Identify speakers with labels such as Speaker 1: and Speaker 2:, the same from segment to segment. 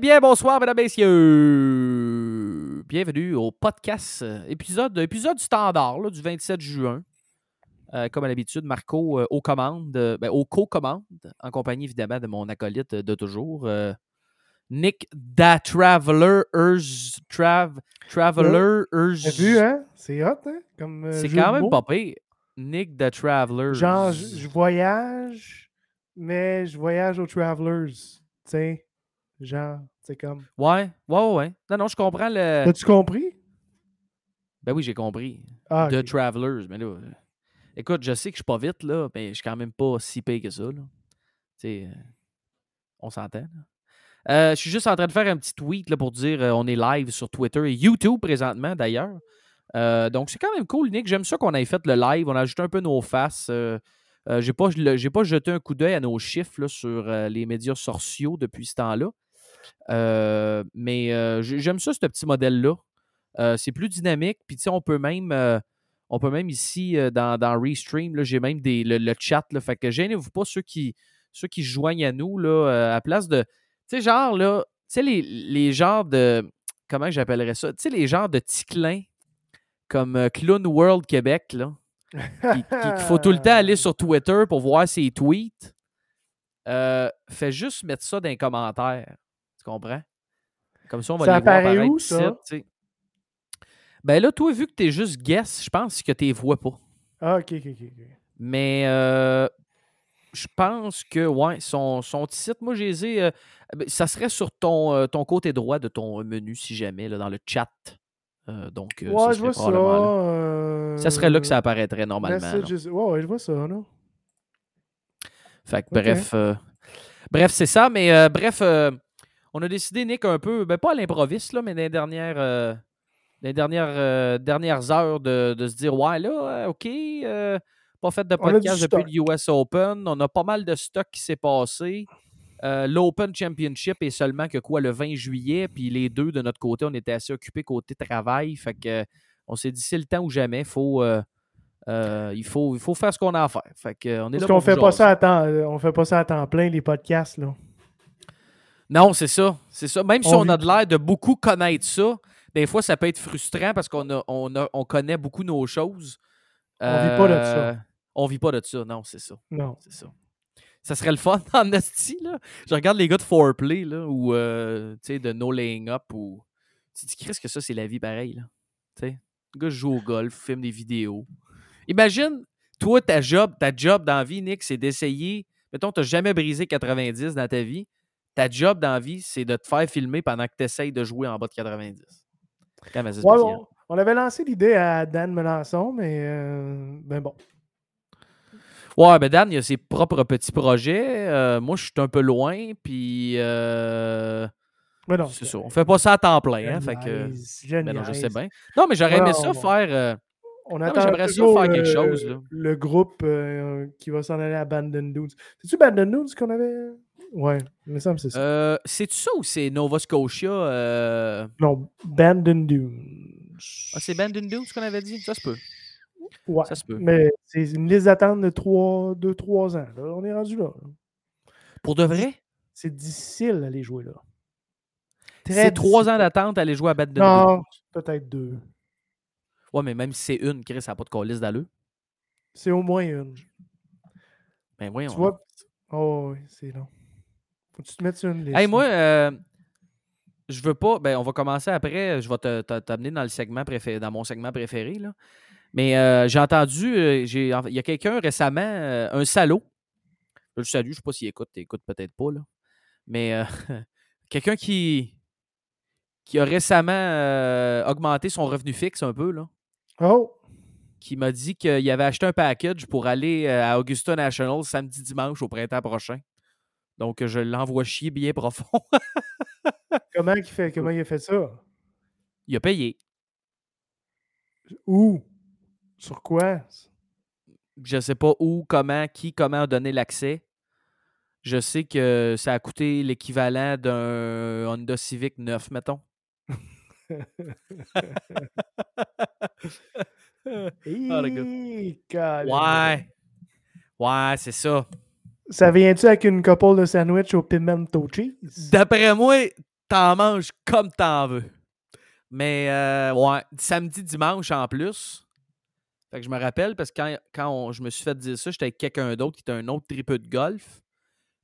Speaker 1: bien, bonsoir, mesdames, messieurs. Bienvenue au podcast, euh, épisode, épisode standard là, du 27 juin. Euh, comme à l'habitude, Marco euh, aux commandes, euh, ben, aux co-commandes, en compagnie évidemment de mon acolyte de toujours, Nick Da Traveler, Trav, Traveler.
Speaker 2: T'as vu, hein? C'est hot, hein? Comme,
Speaker 1: C'est quand même pas pire. Nick Da Traveler.
Speaker 2: Genre, je je voyage, mais je voyage aux Travelers. Tu sais, genre, c'est comme.
Speaker 1: Ouais, ouais, ouais. Non, non, je comprends le.
Speaker 2: As-tu compris?
Speaker 1: Ben oui, j'ai compris.
Speaker 2: Ah,
Speaker 1: de
Speaker 2: ok.
Speaker 1: Travelers. Mais là, euh, écoute, je sais que je suis pas vite, là, mais je suis quand même pas si pire que ça. Là. Tu sais, euh, on s'entend. Euh, je suis juste en train de faire un petit tweet là, pour dire euh, on est live sur Twitter et YouTube présentement d'ailleurs. Euh, donc c'est quand même cool, Nick. J'aime ça qu'on ait fait le live. On a ajouté un peu nos faces. J'ai pas, pas jeté un coup d'œil à nos chiffres là, sur les médias sociaux depuis ce temps-là. Euh, mais euh, j'ai- j'aime ça, ce petit modèle-là. Euh, c'est plus dynamique. Puis, tu sais, on peut même, on peut même ici, dans, dans Restream, j'ai même des, le, chat. Là, fait que gênez-vous pas ceux qui, ceux qui joignent à nous, là, à place de. Tu sais, genre, là, tu sais, les, les genres de. Comment j'appellerais ça? Tu sais, les genres de ticlins comme Clown World Québec, là. qui- qui- qu'il faut tout le temps aller sur Twitter pour voir ses tweets. Fais juste mettre ça dans les commentaires. Tu comprends? Comme ça, on va
Speaker 2: Ça
Speaker 1: les voir
Speaker 2: apparaît
Speaker 1: apparaître
Speaker 2: où, ça?
Speaker 1: tu. Ben là, toi, vu que t'es juste guess, je pense que tu les vois pas.
Speaker 2: Ah, ok, ok, ok.
Speaker 1: Mais euh, je pense que, ouais, son, son site, moi, j'ai les ai, euh, ben, ça serait sur ton, euh, ton côté droit de ton menu, si jamais, là, dans le chat. Donc,
Speaker 2: Ouais,
Speaker 1: ça
Speaker 2: je vois
Speaker 1: serait
Speaker 2: ça.
Speaker 1: Ça serait là que ça apparaîtrait normalement.
Speaker 2: messages- Ouais, ouais, je vois ça, non?
Speaker 1: Fait que bref, bref, c'est ça. Mais bref, on a décidé, Nick, un peu, ben pas à l'improviste, là, mais dans les dernières, euh, dans les dernières, euh, dernières heures de, de se dire Ouais, là, euh, OK, euh, pas fait de podcast depuis le US Open. On a pas mal de stock qui s'est passé. L'Open Championship est seulement que quoi, le 20 juillet, puis les deux de notre côté, on était assez occupés côté travail. Fait que on s'est dit c'est le temps ou jamais. Faut, euh, il, faut, il faut faire ce qu'on a à faire. Fait que, on est
Speaker 2: Parce qu'on fait pas ça à temps, on fait pas ça à temps plein, les podcasts, là.
Speaker 1: Non, c'est ça. C'est ça. Même si
Speaker 2: On
Speaker 1: on a de l'air de beaucoup connaître ça, des fois, ça peut être frustrant parce qu'on a, on a- on connaît beaucoup nos choses.
Speaker 2: On vit pas de ça.
Speaker 1: Euh, On vit pas de ça. Non, c'est ça.
Speaker 2: Non.
Speaker 1: C'est ça. Ça serait le fun en esti, là. Je regarde les gars de Foreplay, là, ou, euh, tu sais, de No Laying Up, ou... Tu te dis, Chris, que ça, c'est la vie pareil, là. Tu sais, le gars joue au golf, filme des vidéos. Imagine, toi, ta job, ta job dans la vie, Nick, c'est d'essayer... Mettons, t'as jamais brisé 90 dans ta vie. Ta job dans la vie, c'est de te faire filmer pendant que tu essayes de jouer en bas de 90. C'est quand même assez
Speaker 2: Ouais,
Speaker 1: spécial.
Speaker 2: on, avait lancé l'idée à Dan Melançon, mais euh, ben bon.
Speaker 1: Ouais, ben Dan, il a ses propres petits projets. Euh, moi, je suis un peu loin, puis... euh, C'est ça. On fait pas ça à temps plein, hein, fait que... Mais non, je sais bien. Non, mais j'aurais aimé ça faire... euh,
Speaker 2: On attend
Speaker 1: j'aimerais ça faire quelque chose, là.
Speaker 2: Le groupe qui va s'en aller à Abandon Dudes. C'est-tu Abandon Dudes qu'on avait? Ouais, il me semble que c'est ça.
Speaker 1: euh, C'est-tu ça ou c'est Nova Scotia? euh,
Speaker 2: Non, Abandon Dudes.
Speaker 1: Ah, c'est Bandon Dunes qu'on avait dit? Ça se peut.
Speaker 2: Ouais,
Speaker 1: Ça se peut.
Speaker 2: mais c'est une liste d'attente de 2-3 ans. là. On est rendu là.
Speaker 1: Pour de vrai?
Speaker 2: C'est difficile d'aller jouer là.
Speaker 1: C'est trois
Speaker 2: difficile.
Speaker 1: ans d'attente à aller jouer à Bandon Dunes.
Speaker 2: Non, peut-être deux.
Speaker 1: Ouais, mais même si c'est une, Chris, ça n'a pas de calice d'allure.
Speaker 2: C'est au moins une.
Speaker 1: Ben voyons.
Speaker 2: Tu vois? Oh, oui, c'est long. Faut que tu te mettes sur une liste.
Speaker 1: Hey, moi, euh, je veux pas. Ben, on va commencer après. Je vais t'amener dans le segment préféré, dans mon segment préféré. Là. Mais euh, j'ai entendu, euh, j'ai, il y a quelqu'un récemment, un salaud. Je le salue, je sais pas s'il écoute, écoute peut-être pas, là. Mais quelqu'un qui, qui a récemment augmenté son revenu fixe un peu, là,
Speaker 2: Oh!
Speaker 1: qui m'a dit qu'il avait acheté un package pour aller à Augusta National samedi dimanche au printemps prochain. Donc, je l'envoie chier bien profond.
Speaker 2: Comment il, fait, comment il a fait ça?
Speaker 1: il a payé.
Speaker 2: Où? Sur quoi?
Speaker 1: Je sais pas où, comment, qui, comment a donné l'accès. Je sais que ça a coûté l'équivalent d'un Honda Civic 9, mettons.
Speaker 2: Câlin.
Speaker 1: Ouais. Ouais, c'est ça.
Speaker 2: Ça vient-tu avec une couple de sandwich au pimento cheese?
Speaker 1: D'après moi, t'en manges comme t'en veux. Mais, euh, ouais, samedi, dimanche en plus. Fait que je me rappelle parce que quand, quand on- je me suis fait dire ça, j'étais avec quelqu'un d'autre qui était un autre tripeux de golf.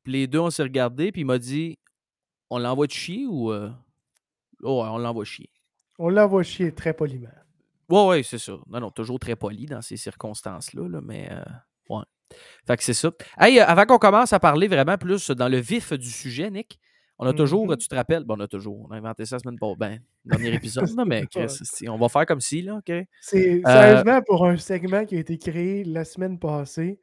Speaker 1: Puis les deux, on s'est regardés, puis il m'a dit On l'envoie de chier ou. euh? Oh, ouais, on l'envoie chier.
Speaker 2: On l'envoie chier très poliment.
Speaker 1: Ouais, ouais, c'est ça. Non, non, toujours très poli dans ces circonstances-là, là, mais euh, ouais. Fait que c'est ça. Hey, euh, avant qu'on commence à parler vraiment plus dans le vif du sujet, Nick, on a toujours,
Speaker 2: Mhm.
Speaker 1: tu te rappelles, bon, on a toujours, on a inventé ça la semaine passée, ben, dernier épisode, là, mais Chris, on va faire comme si, là, OK?
Speaker 2: C'est
Speaker 1: Euh,
Speaker 2: sérieusement pour un segment qui a été créé la semaine passée,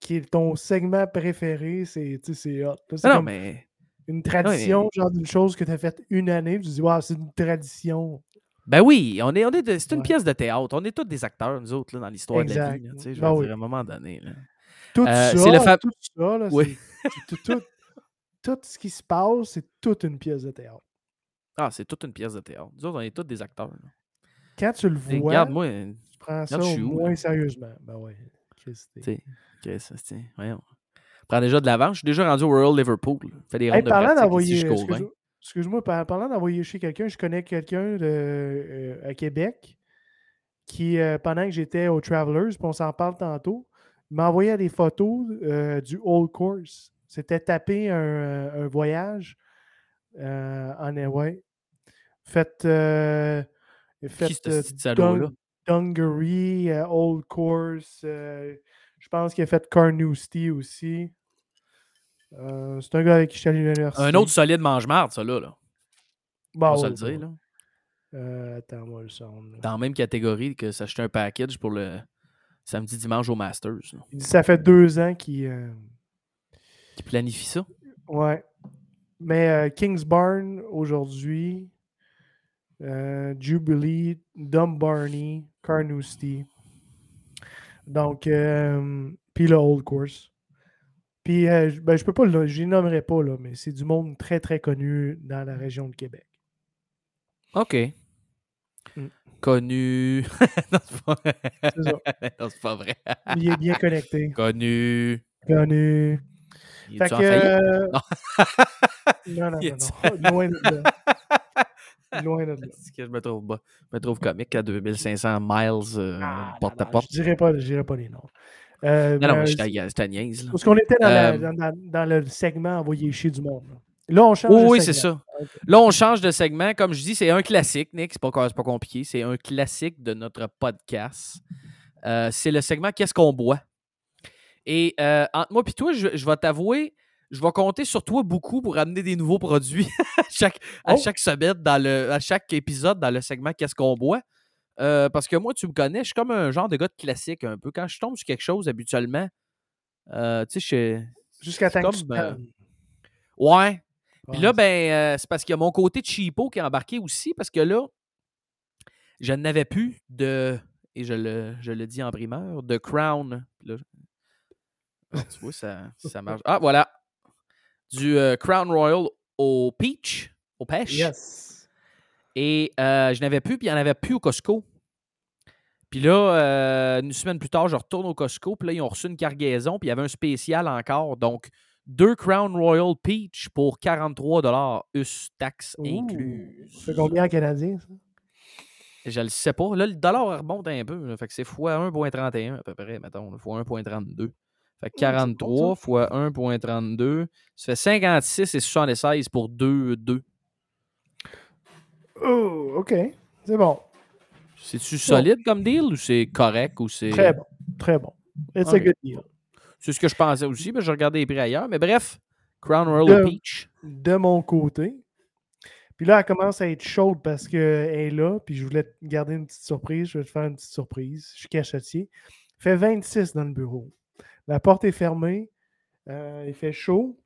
Speaker 2: qui est ton segment préféré, c'est tu sais, c'est hot. là. C'est
Speaker 1: Non, non, mais.
Speaker 2: une tradition, genre d'une chose que tu as faite une année, tu dis, waouh, c'est une tradition.
Speaker 1: Ben oui, on est, on est de- c'est une
Speaker 2: Ouais.
Speaker 1: pièce de théâtre. On est tous des acteurs, nous autres, là, dans l'histoire de la vie. Là, tu sais, je
Speaker 2: Ben
Speaker 1: veux
Speaker 2: oui.
Speaker 1: dire, à un moment donné. Là.
Speaker 2: Tout
Speaker 1: Euh,
Speaker 2: ça,
Speaker 1: c'est le fa-
Speaker 2: tout ça, là,
Speaker 1: Oui.
Speaker 2: c'est- c'est tout, tout- tout ce qui se passe, c'est toute une pièce de théâtre.
Speaker 1: Ah, c'est toute une pièce de théâtre. Nous autres, on est tous des acteurs. là.
Speaker 2: Quand tu le vois,
Speaker 1: Regarde-moi,
Speaker 2: tu prends ça
Speaker 1: regarde,
Speaker 2: au
Speaker 1: où,
Speaker 2: moins sérieusement. Ben ouais. Christ,
Speaker 1: Tu sais, Chris, c'est- voyons. Prends déjà de l'avance. Je suis déjà rendu au Royal Liverpool. Fais des
Speaker 2: Hey,
Speaker 1: rondes de
Speaker 2: parlant d'envoyer.
Speaker 1: ici jusqu'au 20.
Speaker 2: excuse- Excuse-moi, par- parlant d'envoyer chez quelqu'un, je connais quelqu'un euh, à Québec qui, euh, pendant que j'étais au Travelers, puis on s'en parle tantôt, m'a envoyé des photos euh, du Old Course. C'était tapé un, un voyage en Hawaii. Fait. Euh, fait
Speaker 1: Qui ce
Speaker 2: euh,
Speaker 1: petit salaud-là?
Speaker 2: Dun- Dungaree, Old Course. je pense qu'il a fait Carnoustie aussi. Euh, c'est un gars avec qui je suis allé à l'université.
Speaker 1: Un autre solide mange-marde, ça, là. là.
Speaker 2: Bah,
Speaker 1: On va se le
Speaker 2: bah,
Speaker 1: dire, là.
Speaker 2: Euh, attends, moi le son. là.
Speaker 1: Dans la même catégorie que s'acheter un package pour le samedi, dimanche au Masters. là.
Speaker 2: Il dit ça fait deux ans qu'il. euh,
Speaker 1: planifie ça.
Speaker 2: Ouais. Mais Kingsbarn aujourd'hui, Jubilee, Dumbarney, Carnoustie. Donc, puis le Old Course. Puis, euh, ben, je peux pas, le- je les nommerai pas, là, mais c'est du monde très, très connu dans la région de Québec.
Speaker 1: OK.
Speaker 2: Mm.
Speaker 1: Connu. non, c'est pas... Pas vrai.
Speaker 2: Il est bien connecté.
Speaker 1: Connu.
Speaker 2: Connu.
Speaker 1: Il
Speaker 2: Fait que. euh,
Speaker 1: Non.
Speaker 2: Non, non, non. Loin de là. Loin de là.
Speaker 1: Que je me trouve, bas. je me trouve comique à 2500 miles euh,
Speaker 2: Ah,
Speaker 1: porte à porte.
Speaker 2: Je dirais pas, je dirais pas les noms. Euh,
Speaker 1: Non, non,
Speaker 2: mais,
Speaker 1: je t'ai niaise.
Speaker 2: Parce qu'on était dans,
Speaker 1: Euh,
Speaker 2: dans, dans- dans le segment envoyé chez du monde. Là, on change
Speaker 1: Oui,
Speaker 2: de
Speaker 1: oui, c'est ça. Là, on change de segment. Comme je dis, c'est un classique, Nick. C'est pas, pas compliqué. C'est un classique de notre podcast. Euh, c'est le segment Qu'est-ce qu'on boit? Et entre moi et toi, je, je vais t'avouer, je vais compter sur toi beaucoup pour amener des nouveaux produits à chaque, à
Speaker 2: Oh.
Speaker 1: chaque semaine, dans le, à chaque épisode dans le segment Qu'est-ce qu'on boit? Euh, parce que moi, tu me connais, je suis comme un genre de gars de classique un peu. Quand je tombe sur quelque chose habituellement, euh, tu sais, je.
Speaker 2: Jusqu'à temps que tu
Speaker 1: euh. Ouais, puis là, ben, c'est parce qu'il y a mon côté cheapo qui est embarqué aussi, parce que là, je n'avais plus de, et je le, je le dis en primeur, de Crown. Là, ah, tu vois, ça, ça marche. Ah, voilà. Du Crown Royal au peach, au pêche.
Speaker 2: Yes.
Speaker 1: Et euh, je n'avais plus, puis il n'y en avait plus au Costco. Puis là, euh, une semaine plus tard, je retourne au Costco, puis là, ils ont reçu une cargaison, puis il y avait un spécial encore. Donc, deux Crown Royal Peach pour 43 US taxes incluses.
Speaker 2: Fait combien en canadien, ça?
Speaker 1: Je le sais pas. Là, le dollar remonte un peu. là. fait que c'est fois 1,31 à peu près, mettons. là, fois 1,32. Fait que
Speaker 2: c'est bon,
Speaker 1: 43 fois 1,32, ça fait 56 et 76 pour 2, 2.
Speaker 2: Oh, OK. C'est bon.
Speaker 1: C'est-tu solide comme deal ou c'est correct ou c'est.
Speaker 2: Très bon. Très bon. It's a good deal.
Speaker 1: C'est ce que je pensais aussi, mais je regardais les prix ailleurs. Mais bref, Crown Royal
Speaker 2: De-
Speaker 1: Peach.
Speaker 2: De mon côté. Puis là, elle commence à être chaude parce qu'elle est là. Puis je voulais te garder une petite surprise. Je vais te faire une petite surprise. Je suis cachetier. Il fait 26 dans le bureau. La porte est fermée. euh, il fait chaud.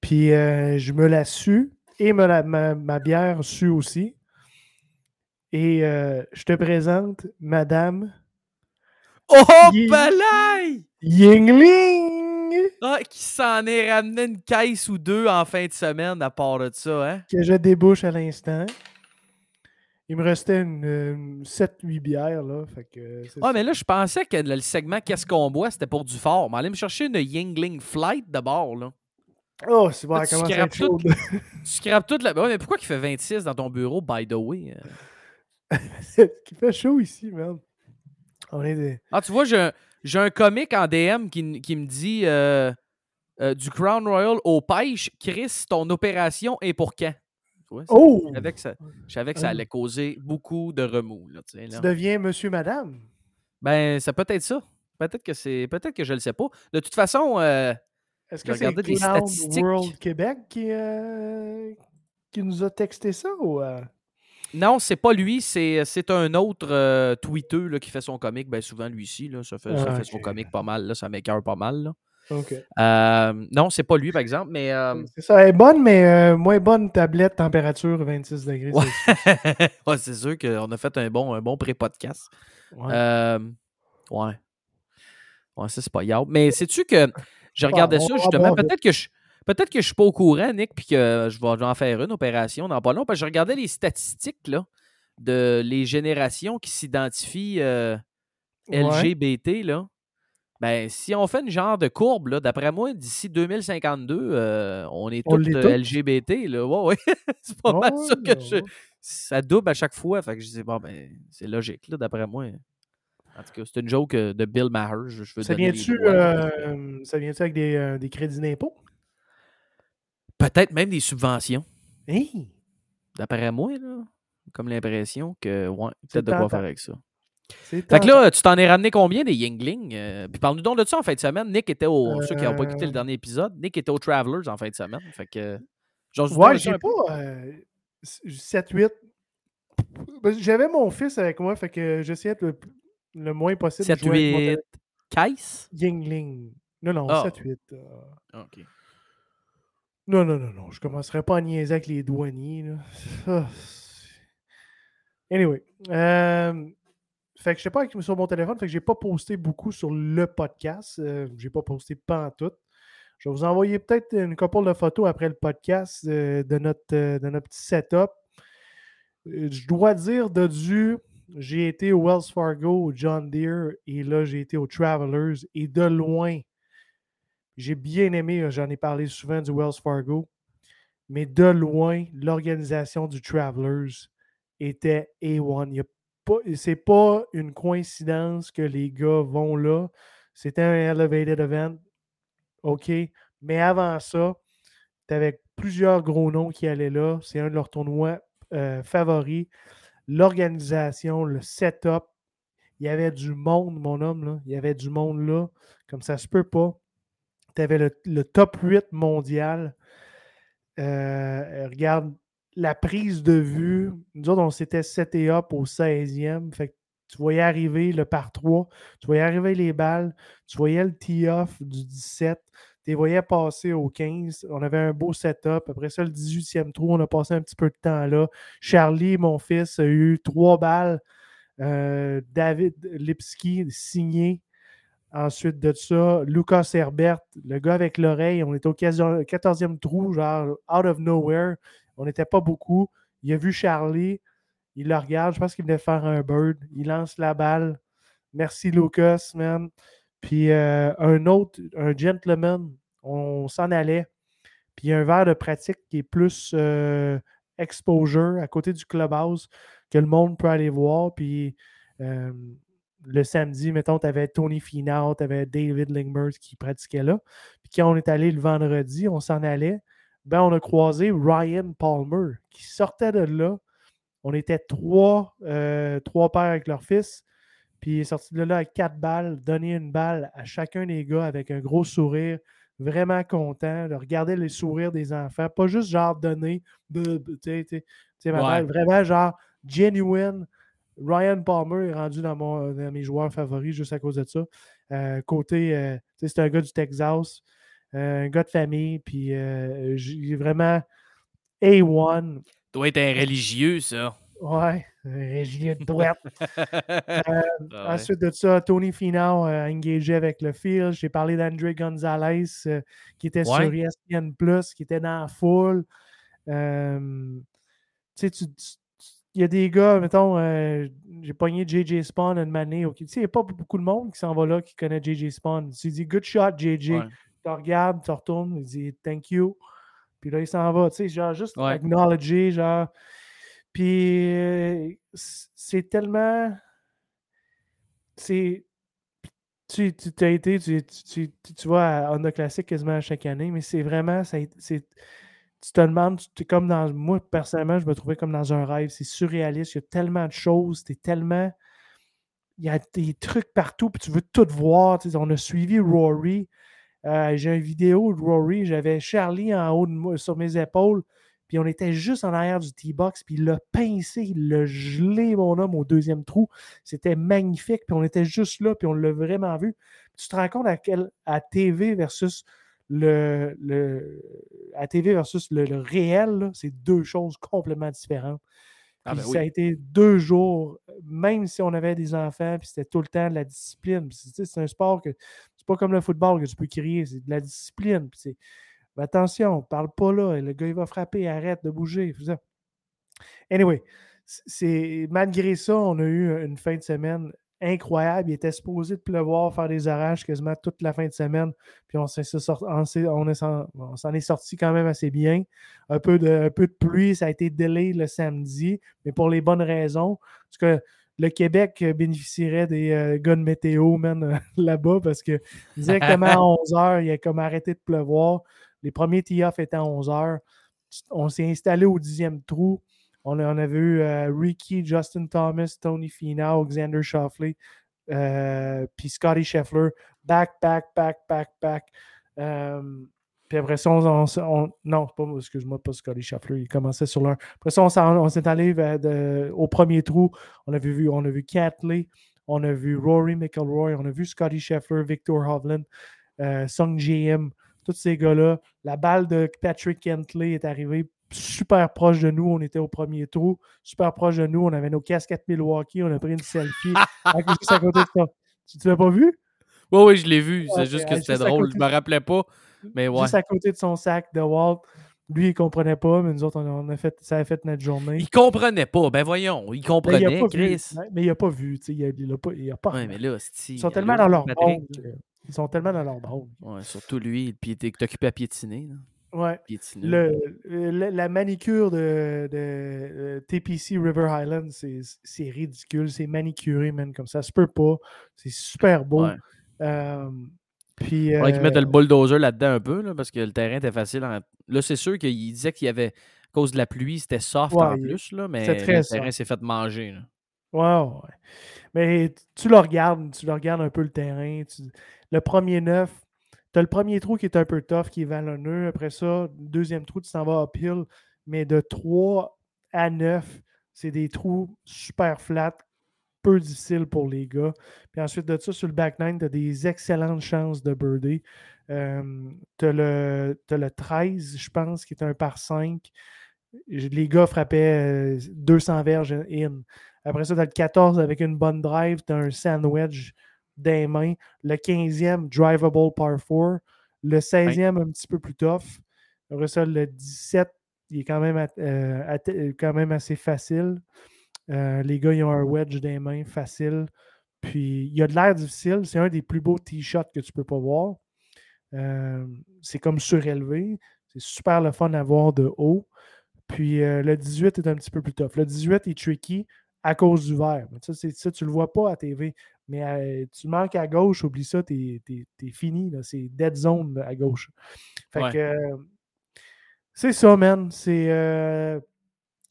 Speaker 2: Puis euh, je me la sue. Et me la- ma, ma bière sue aussi. Et euh, je te présente Madame
Speaker 1: Oh,
Speaker 2: Yi-
Speaker 1: balai!
Speaker 2: Yingling!
Speaker 1: Ah, qui s'en est ramené une caisse ou deux en fin de semaine à part de ça, hein?
Speaker 2: que je débouche à l'instant. Il me restait une, 7-8 bières, là. Fait que ça.
Speaker 1: mais là, je pensais que le segment Qu'est-ce qu'on boit, c'était pour du fort. Mais allez me chercher une Yingling Flight de bord, là.
Speaker 2: Oh, c'est bon,
Speaker 1: Là,
Speaker 2: elle
Speaker 1: tu scrapes tout. Tu scrapes toute la. Ouais, mais pourquoi il fait 26 dans ton bureau, by the way? euh?
Speaker 2: Il fait chaud ici, man. On est des...
Speaker 1: Ah, tu vois, j'ai un, comique en DM qui, me dit euh, euh, du Crown Royal au pêche, Chris, ton opération est pour quand? Ça-
Speaker 2: Oh!
Speaker 1: Je savais que ça, je savais que ça
Speaker 2: Ah.
Speaker 1: allait causer beaucoup de remous. Là, tu sais, là.
Speaker 2: Tu deviens monsieur, madame?
Speaker 1: Ben, ça peut être ça. Peut-être que c'est. Peut-être que je le sais pas. De toute façon, euh,
Speaker 2: Est-ce que c'est Cloud
Speaker 1: statistiques.
Speaker 2: World Québec qui, euh, qui nous a texté ça ou... euh?
Speaker 1: non, c'est pas lui, c'est, un autre euh, tweeteux là, qui fait son comique. Ben, souvent, lui ici, là, ça fait, ça
Speaker 2: Ah,
Speaker 1: fait son comique pas mal. Là, ça m'écœure pas mal. Là.
Speaker 2: OK.
Speaker 1: Euh, non, c'est pas lui, par exemple, mais. euh,
Speaker 2: C'est ça, elle est bonne, mais euh, moins bonne tablette, température 26 degrés.
Speaker 1: Ouais. C'est sûr qu'on a fait un bon, un bon pré-podcast.
Speaker 2: Ouais.
Speaker 1: Ouais. Ouais, ça, c'est pas grave. Mais sais-tu que je regardais ça justement. Peut-être que je. Peut-être que je suis pas au courant, Nick, puis que je vais en faire une opération dans pas long. Parce que je regardais les statistiques là, de les générations qui s'identifient euh,
Speaker 2: Ouais.
Speaker 1: LGBT. Là. Ben, si on fait une genre de courbe, là, d'après moi, d'ici 2052, euh, on est tous
Speaker 2: l'est
Speaker 1: euh. LGBT. Là. Ouais, ouais. c'est pas mal ça que je, ça double à chaque fois. Fait que je dis, bon, ben, c'est logique, là, d'après moi. En tout cas, c'est une joke euh, de Bill Maher. Je, veux
Speaker 2: Ça vient-tu euh, ça vient-tu avec des, euh, des crédits d'impôt?
Speaker 1: Peut-être même des subventions,
Speaker 2: Hey!
Speaker 1: d'après moi, là. Comme l'impression que, ouais, peut-être de quoi faire avec ça. Fait que là, tu t'en es ramené combien des Yingling? Euh, puis parle-nous donc de ça en fin de semaine. Nick était au. Ceux qui n'ont pas écouté le dernier épisode, Nick était au Travelers en fin de semaine. Fait que.
Speaker 2: Ouais, j'ai pas euh, 7-8. Ben, J'avais mon fils avec moi, fait que j'essayais de le, moins possible de
Speaker 1: 7,
Speaker 2: jouer avec mon
Speaker 1: 8.
Speaker 2: téléphone.
Speaker 1: Caisse?
Speaker 2: Yingling. Non, non,
Speaker 1: Ah.
Speaker 2: 7-8. euh.
Speaker 1: OK.
Speaker 2: Non, non, non, non. Je commencerai pas à niaiser avec les douaniers. Là. Ah, anyway. euh, fait que je sais pas avec sur mon téléphone, fait que j'ai pas posté beaucoup sur le podcast. Euh, j'ai pas posté pas en tout. Je vais vous envoyer peut-être une couple de photos après le podcast euh, de, notre, euh, de notre petit setup. Je dois dire de du, j'ai été au Wells Fargo, au John Deere, et là, j'ai été au Travelers, et de loin, j'ai bien aimé, euh, j'en ai parlé souvent du Wells Fargo, mais de loin, l'organisation du Travelers était A1. Il y a pas- C'est pas une coïncidence que les gars vont là. C'était un elevated event. OK? Mais avant ça, tu avais plusieurs gros noms qui allaient là. C'est un de leurs tournois euh, favoris. L'organisation, le setup, il y avait du monde, mon homme, là. Il y avait du monde là, comme ça se peut pas. Tu avais le, le top 8 mondial. Euh, regarde, la prise de vue. Nous autres, on s'était seté up au 16e. Fait tu voyais arriver le par 3, tu voyais arriver les balles, tu voyais le tee-off du 17, tu les voyais passer au 15. On avait un beau setup. Après ça, le 18e trou, on a passé un petit peu de temps là. Charlie, mon fils, a eu trois balles. Euh, David Lipski signé. Ensuite de ça, Lucas Herbert, le gars avec l'oreille, on était au 14e trou, genre out of nowhere. On n'était pas beaucoup. Il a vu Charlie, il le regarde, je pense qu'il venait faire un bird. Il lance la balle. Merci Lucas, man. Puis euh, un autre, un gentleman, on s'en allait. Puis un verre de pratique qui est plus euh, exposure à côté du clubhouse que le monde peut aller voir. Puis euh, le samedi, mettons, tu avais Tony Finau, tu avais David Lingmers qui pratiquait là. Puis quand on est allé le vendredi, on s'en allait. Ben, on a croisé Ryan Palmer qui sortait de là. On était trois, trois pères avec leur fils. Puis il est sorti de là avec quatre balles, donné une balle à chacun des gars avec un gros sourire, vraiment content de regarder les sourires des enfants. Pas juste genre donner, tu sais,
Speaker 1: Ouais.
Speaker 2: vraiment genre genuine. Ryan Palmer est rendu dans, mon, dans mes joueurs favoris juste à cause de ça. Euh, côté, euh, c'est un gars du Texas, euh, un gars de famille, puis j'ai vraiment A1.
Speaker 1: Doit être un religieux, ça.
Speaker 2: Ouais, Régis de droite.
Speaker 1: Ah ouais.
Speaker 2: Ensuite de ça, Tony Finau a engagé avec le field. J'ai parlé d'André Gonzalez euh, qui était
Speaker 1: Ouais.
Speaker 2: sur ESPN Plus, qui était dans la foule. Euh, tu sais, tu- tu- tu- il y a des gars, mettons, euh, j'ai pogné JJ Spawn une manée. Tu sais, il n'y a pas beaucoup de monde qui s'en va là qui connaît JJ Spawn. Tu dis good shot, JJ.
Speaker 1: Ouais.
Speaker 2: te regarde, tu retournes, il dit thank you. Puis là, il s'en va, tu sais, genre juste acknowledger, genre. Puis c'est tellement. C'est. Tu, tu été, tu, tu, tu, tu vas à Honda Classic quasiment chaque année, mais c'est vraiment. c'est- tu te demandes, tu es comme dans. Moi, personnellement, je me trouvais comme dans un rêve. C'est surréaliste. Il y a tellement de choses. T'es tellement. Il y a des trucs partout, puis tu veux tout voir. tu On a suivi Rory. Euh, J'ai une vidéo de Rory. J'avais Charlie en haut de moi, sur mes épaules. Puis on était juste en arrière du T-Box. Puis il l'a pincé, il l'a gelé, mon homme, au deuxième trou. C'était magnifique. Puis on était juste là. Puis on l'a vraiment vu. tu te rends compte à quel à TV versus le, le à TV versus le, le réel, c'est deux choses complètement différentes.
Speaker 1: Ah,
Speaker 2: Puis
Speaker 1: ben
Speaker 2: ça a été deux jours, même si on avait des enfants, puis c'était tout le temps de la discipline. C'est un sport que c'est pas comme le football que tu peux crier, c'est de la discipline. C'est, mais attention, parle pas là, le gars il va frapper, arrête de bouger. tout ça. Anyway, c'est malgré ça, on a eu une fin de semaine incroyable. Il était supposé de pleuvoir, faire des orages quasiment toute la fin de semaine. Puis on s'en est sorti quand même assez bien. Un peu, de, un peu de pluie, ça a été délai le samedi, mais pour les bonnes raisons. Parce que le Québec bénéficierait des euh, gars de météo, man, euh, là-bas, parce que directement à 11h, il a comme arrêté de pleuvoir. Les premiers tee-off étaient à 11h. On s'est installé au dixième trou. On, a- on avait eu euh, Ricky, Justin Thomas, Tony Finau, Alexander Shoffley, euh, puis Scotty Scheffler. Back, back, back, back, back. Euh, puis après ça, on, on- on- non, excuse-moi, pas Scotty Scheffler, il commençait sur l'un. Après ça, on, s'est allé au premier trou. On vu, on a vu Catley, on a vu Rory McIlroy, on a vu Scotty Scheffler, Victor Hovland, euh, Sung Ji-im, tous ces gars-là. La balle de Patrick Kentley est arrivée super proche de nous. On était au premier trou, super proche de nous. On avait nos casquettes Milwaukee, on a pris une selfie. à- côté de ça. Tu ne l'as pas vu?
Speaker 1: Oui, oui, je l'ai vu. C'est juste
Speaker 2: euh,
Speaker 1: que c'était drôle. Je me rappelais pas. Mais ouais.
Speaker 2: Juste à côté de son sac de Walt. Lui, il ne comprenait pas, mais nous autres, on a, on a fait, ça a fait notre journée.
Speaker 1: Il comprenait pas. Ben voyons, il
Speaker 2: Mais
Speaker 1: comprenait,
Speaker 2: il a pas vu.
Speaker 1: Chris.
Speaker 2: Ouais, Mais il n'a pas vu. sais, Il a, il a pas, il a pas
Speaker 1: Ouais,
Speaker 2: remarqué.
Speaker 1: mais là, c'est
Speaker 2: Ils sont tellement dans leur monde. Ils sont tellement dans leur monde.
Speaker 1: Ouais, surtout lui, puis il était occupé à piétiner. là.
Speaker 2: Ouais.
Speaker 1: Piétiner.
Speaker 2: Le, le- la manicure de, de, TPC River Highland, c'est ridicule. C'est manicuré, man, comme ça. Ça se peut pas. C'est super beau.
Speaker 1: Ouais.
Speaker 2: Euh, puis,
Speaker 1: Faudrait qu'ils
Speaker 2: euh,
Speaker 1: mettent le bulldozer là-dedans un peu, là, parce que le terrain était facile. en- Là, c'est sûr qu'il disait qu'il y avait, à cause de la pluie, c'était soft en
Speaker 2: Ouais, il-
Speaker 1: plus, là, mais le terrain s'est fait manger. là.
Speaker 2: Ouais. Mais tu le regardes, tu le regardes un peu le terrain. tu- Le premier neuf, tu as le premier trou qui est un peu tough, qui est vallonneux. Après ça, deuxième trou, tu t'en vas uphill. Mais de 3 à 9, c'est des trous super flats, peu difficiles pour les gars. Puis ensuite de ça, sur le back nine, tu as des excellentes chances de birdie. tu as, le t'as le 13, je pense, qui est un par 5. Les gars frappaient euh, 200 verges in. Après ça, tu as le 14 avec une bonne drive, tu as un sandwich des mains. Le 15e, drivable par 4. Le 16e, un petit peu plus tough. Après ça, le 17, il est quand même, euh, at- quand même assez facile. Euh, les gars, ils ont un wedge des mains facile. Puis, il y a de l'air difficile. C'est un des plus beaux t-shots que tu peux pas voir. Euh, c'est comme surélevé. C'est super le fun à voir de haut. Puis euh, le 18 est un petit peu plus tough. Le 18 est tricky à cause du vert. Mais ça, tu le vois pas à TV. Mais euh, tu manques à gauche, oublie ça, t'es, t'es- t'es fini. là. C'est dead zone à gauche. Fait
Speaker 1: Ouais.
Speaker 2: que euh, c'est ça, man. C'est euh,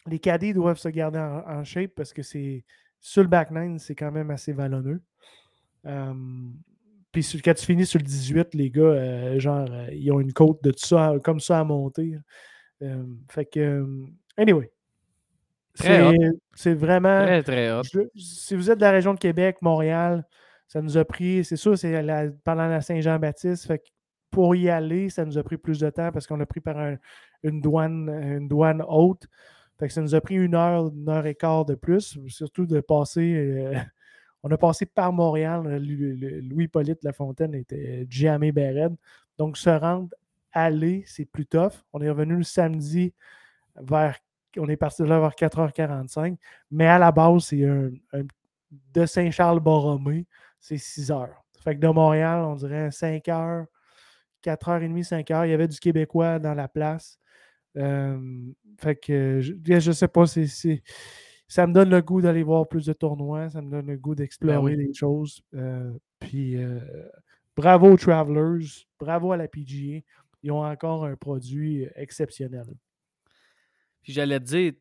Speaker 2: les caddies doivent se garder en, en shape parce que c'est sur le back nine, c'est quand même assez vallonneux. Puis quand tu finis sur le 18, les gars, euh, genre, ils ont une côte de tout ça, comme ça à monter. Fait que, anyway.
Speaker 1: Très
Speaker 2: C'est vraiment.
Speaker 1: Très, très hot.
Speaker 2: je- si vous êtes de la région de Québec, Montréal, ça nous a pris, c'est sûr, c'est la- pendant la Saint-Jean-Baptiste. Fait que pour y aller, ça nous a pris plus de temps parce qu'on a pris par un- une, douane, une douane haute. Fait que ça nous a pris une heure, une heure et quart de plus, surtout de passer. euh, on a passé par Montréal. Louis-Polyte Lafontaine était jamais Bérède. Donc, se rendre, aller, c'est plus tough. On est revenu le samedi vers. On est parti de là vers 4h45. Mais à la base, c'est un, un- de Saint-Charles-Borromée, c'est 6 heures. Fait que de Montréal, on dirait 5 heures, 4h30, 5h. Il y avait du Québécois dans la place. Euh, fait que je, je sais pas, c'est, ça me donne le goût d'aller voir plus de tournois, ça me donne le goût d'explorer des choses. Euh, puis bravo aux Travelers, bravo à la PGA. Ils ont encore un produit exceptionnel.
Speaker 1: Puis j'allais te dire,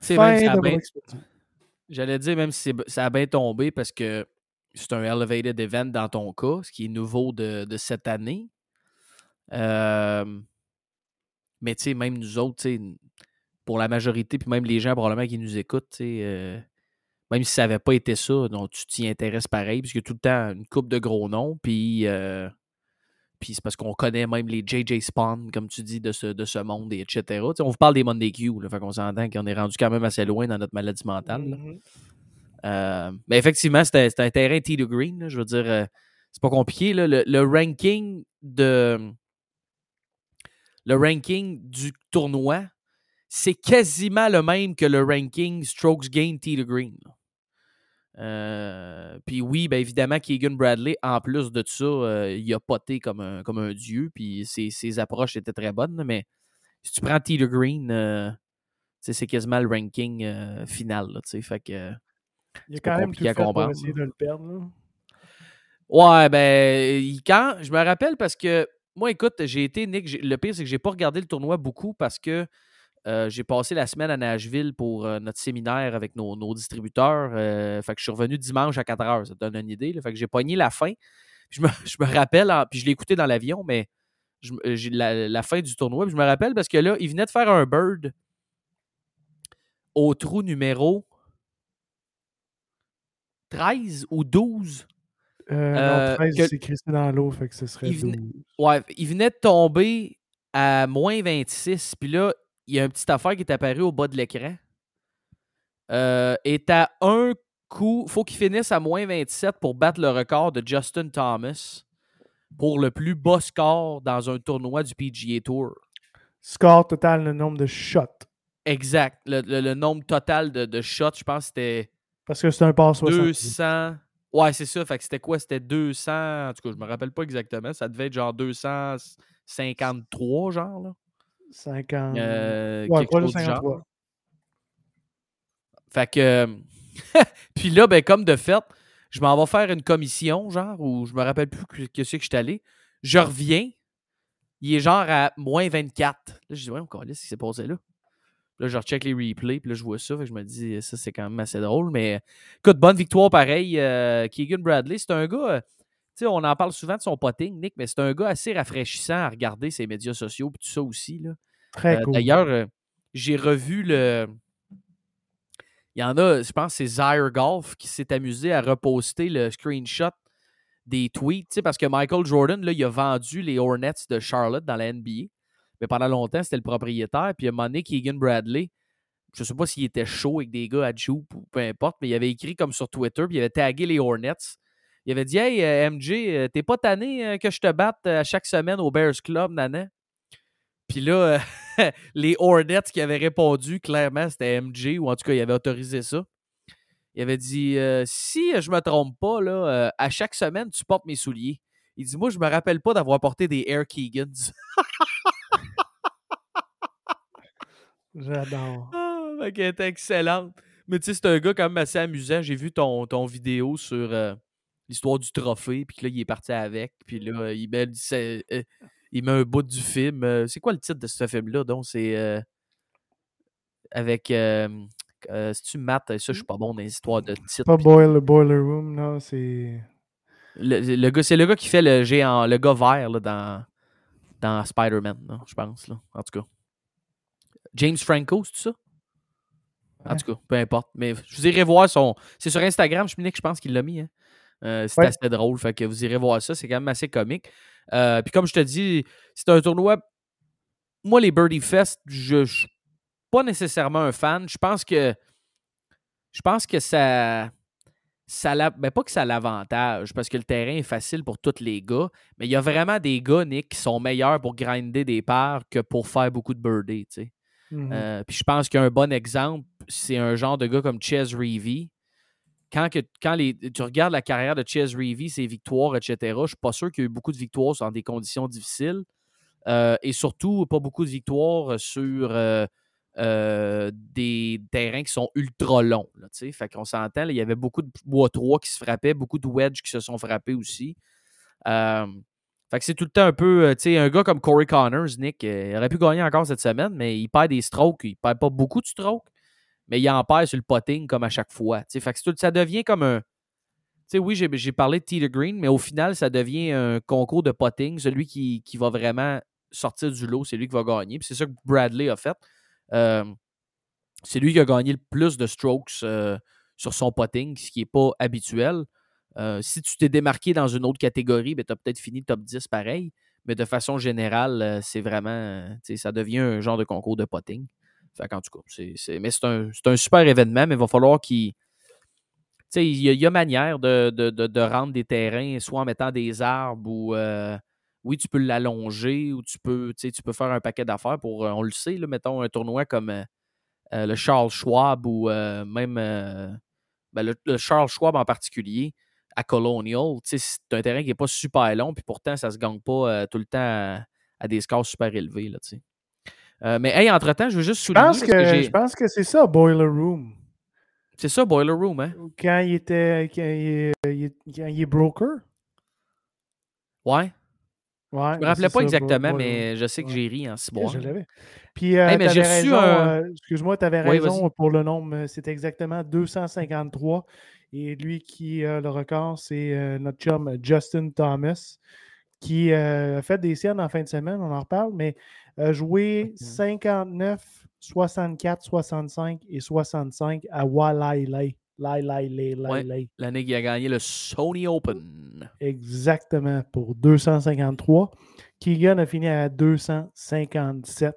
Speaker 1: c'est même J'allais dire, même si ça a bien tombé parce que c'est un elevated event dans ton cas, ce qui est nouveau de, cette année. mais tu sais, même nous autres, pour la majorité, puis même les gens probablement qui nous écoutent, euh, même si ça n'avait pas été ça, donc tu t'y intéresses pareil, puisque tout le temps une coupe de gros noms, puis euh, puis c'est parce qu'on connaît même les JJ Spawn, comme tu dis, de ce, de ce monde, et etc. on vous parle des Monday Q, là, fait qu'on s'entend qu'on est rendu quand même assez loin dans notre maladie mentale. Mm-hmm. Euh, mais effectivement, c'était un terrain T de Green. je veux dire, euh, c'est pas compliqué. le, ranking de. Le ranking du tournoi, c'est quasiment le même que le ranking Strokes Gain T de Green. Euh, puis oui, bien évidemment, Keegan Bradley, en plus de ça, euh, il a poté comme un, comme un dieu, puis ses, approches étaient très bonnes. Mais si tu prends Teeter Green, euh, c'est quasiment le ranking final. Là, fait que,
Speaker 2: il y a quand même tout fait pour essayer de le perdre.
Speaker 1: Ouais, ben, quand, je me rappelle parce que moi, écoute, j'ai été, Nick, le pire, c'est que j'ai pas regardé le tournoi beaucoup parce que euh, j'ai passé la semaine à Nashville pour euh, notre séminaire avec nos, distributeurs. Euh, fait que je suis revenu dimanche à 4 heures. Ça te donne une idée. Fait que j'ai pogné la fin. Je me, je me rappelle, puis je l'ai écouté dans l'avion, mais j'ai la, fin du tournoi. je me rappelle parce que là, il venait de faire un bird au trou numéro 13 ou 12.
Speaker 2: non, 13, c'est crissé dans l'eau, fait que ce serait
Speaker 1: il venait, Ouais, il venait de tomber à moins 26. Puis là, il y a une petite affaire qui est apparue au bas de l'écran. Euh, et à un coup, faut qu'il finisse à moins 27 pour battre le record de Justin Thomas pour le plus bas score dans un tournoi du PGA Tour.
Speaker 2: Score total, le nombre de shots.
Speaker 1: Exact. Le, nombre total de, shots, je pense que c'était.
Speaker 2: Parce que c'était un pass
Speaker 1: 200. Ouais, c'est ça. Fait que c'était quoi? C'était 200. En tout cas, je me rappelle pas exactement. Ça devait être genre 253, genre. Là.
Speaker 2: 50. Euh, ouais, quelque 53.
Speaker 1: Fait que. puis là, ben, comme de fait, je m'en vais faire une commission, genre, où je me rappelle plus que, c'est que je suis allé. Je reviens. Il est genre à moins 24. Là, je dis, ouais, on ce qui s'est passé là. Là, je recheck les replays, puis là, je vois ça. Fait que je me dis, ça, c'est quand même assez drôle. Mais écoute, bonne victoire pareil. Euh, Keegan Bradley, c'est un gars. Sais, on en parle souvent de son potting, Nick, mais c'est un gars assez rafraîchissant à regarder ses médias sociaux et tout ça aussi. Là.
Speaker 2: Très euh, cool.
Speaker 1: D'ailleurs, euh, j'ai revu le. Il y en a, je pense, c'est Zaire Golf qui s'est amusé à reposter le screenshot des tweets, parce que Michael Jordan, là, il a vendu les Hornets de Charlotte dans la NBA. Mais pendant longtemps, c'était le propriétaire. Puis il a monné Keegan Bradley. Je ne sais pas s'il était chaud avec des gars à Jupe ou peu importe, mais il avait écrit comme sur Twitter, puis il avait tagué les Hornets. Il avait dit Hey, euh, MJ, t'es pas tanné que je te batte à chaque semaine au Bears Club, Nana puis là, les Hornets qui avaient répondu, clairement, c'était MJ, ou en tout cas, il avait autorisé ça. Il avait dit euh, Si je me trompe pas, là, euh, à chaque semaine, tu portes mes souliers. Il dit Moi, je me rappelle pas d'avoir porté des Air Keegans.
Speaker 2: J'adore.
Speaker 1: Ah, elle était excellente. Mais tu sais, c'est un gars quand même assez amusant. J'ai vu ton, ton vidéo sur euh, l'histoire du trophée, puis là, il est parti avec. Puis là, il met, il met un bout du film. Euh, c'est quoi le titre de ce film-là? Donc, c'est euh, avec. Euh, tu Matt? Ça, je suis pas bon dans les histoires de titres.
Speaker 2: Pas Boiler, Boiler Room, non, c'est.
Speaker 1: Le, gars, c'est le gars qui fait le géant, le gars vert là, dans, dans Spider-Man, je pense. Là, en tout cas. James Franco, c'est ça? En tout cas, peu importe. Mais je vous irez voir son. C'est sur Instagram, je je pense qu'il l'a mis. Hein. C'est assez drôle. Fait que vous irez voir ça. C'est quand même assez comique. Euh, puis comme je te dis, c'est un tournoi. Moi, les Birdie Fest, je ne suis pas nécessairement un fan. Je pense que. Je pense que ça. ça ben pas que ça l'avantage, parce que le terrain est facile pour tous les gars, mais il y a vraiment des gars, Nick, qui sont meilleurs pour grinder des parts que pour faire beaucoup de birdies. Mm-hmm. Euh, puis je pense qu'un bon exemple, c'est un genre de gars comme Ches Reevy, quand, que, quand les, tu regardes la carrière de Ches Reevy, ses victoires, etc., je suis pas sûr qu'il y a eu beaucoup de victoires dans des conditions difficiles. Euh, et surtout, pas beaucoup de victoires sur euh, euh, des terrains qui sont ultra longs. Là, fait s'entend, il y avait beaucoup de bois 3 qui se frappaient, beaucoup de wedges qui se sont frappés aussi. fait c'est tout le temps un peu, un gars comme Corey Connors, Nick, il aurait pu gagner encore cette semaine, mais il perd des strokes, il perd pas beaucoup de strokes, mais il en perd sur le potting comme à chaque fois. Que ça devient comme un, sais, oui, j'ai parlé de Teeter Green, mais au final, ça devient un concours de potting. Celui qui, qui va vraiment sortir du lot, c'est lui qui va gagner. c'est ça que Bradley a fait. Euh, c'est lui qui a gagné le plus de strokes euh, sur son potting, ce qui n'est pas habituel. Euh, si tu t'es démarqué dans une autre catégorie, ben, tu as peut-être fini top 10 pareil. Mais de façon générale, c'est vraiment. Ça devient un genre de concours de potting. Fait en tout cas, c'est, mais c'est un, un, super événement, mais il va falloir qu'il il y, a manière de, de, rendre des terrains, soit en mettant des arbres ou euh, oui, tu peux l'allonger ou tu peux, tu peux faire un paquet d'affaires pour, euh, on le sait, là, mettons un tournoi comme euh, le Charles Schwab ou même ben, le, Charles Schwab en particulier à Colonial. C'est un terrain qui n'est pas super long, puis pourtant, ça ne se gagne pas tout le temps à, des scores super élevés. Là, mais hey, entre-temps, je veux juste souligner.
Speaker 2: je pense que c'est ça, Boiler Room.
Speaker 1: C'est ça, Boiler Room, hein?
Speaker 2: Quand il était. Quand il, est broker?
Speaker 1: Ouais.
Speaker 2: Ouais,
Speaker 1: je me rappelais pas exactement, mais je sais que j'ai ri en ciboire.
Speaker 2: Je l'avais. Puis, euh, hey, raison, euh, excuse-moi, tu avais raison pour le nombre. C'est exactement 253. Et lui qui a le record, c'est euh, notre chum Justin Thomas, qui a fait des scènes en fin de semaine, on en reparle, mais a joué 59 64, 65 et 65 à Walailai.
Speaker 1: L'année qui a gagné le Sony Open.
Speaker 2: Exactement, pour 253. Keegan a fini à 257.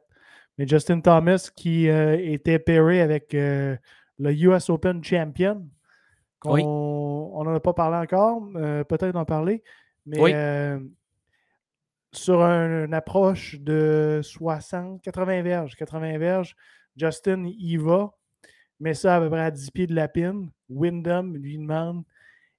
Speaker 2: Mais Justin Thomas, qui euh, était pairé avec euh, le US Open Champion, on n'en a pas parlé encore, euh, peut-être en parler, mais sur une approche de 60, 80 verges. 80 verges, Justin y va, met ça à peu près à 10 pieds de la pine. Wyndham lui demande,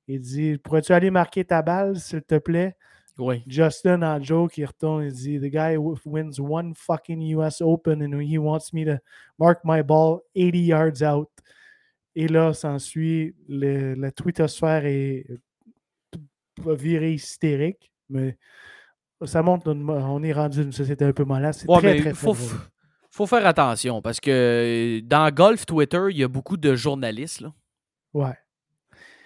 Speaker 2: il dit Pourrais-tu aller marquer ta balle, s'il te plaît?
Speaker 1: Oui.
Speaker 2: Justin, en joke, il retourne, il dit The guy wins one fucking US Open and he wants me to mark my ball 80 yards out. Et là, s'ensuit, la twittosphère est virée hystérique, mais ça montre on est rendu une société un peu malade. C'est très, très,
Speaker 1: faut, faut faire attention parce que dans golf Twitter, il y a beaucoup de journalistes. Là.
Speaker 2: Ouais.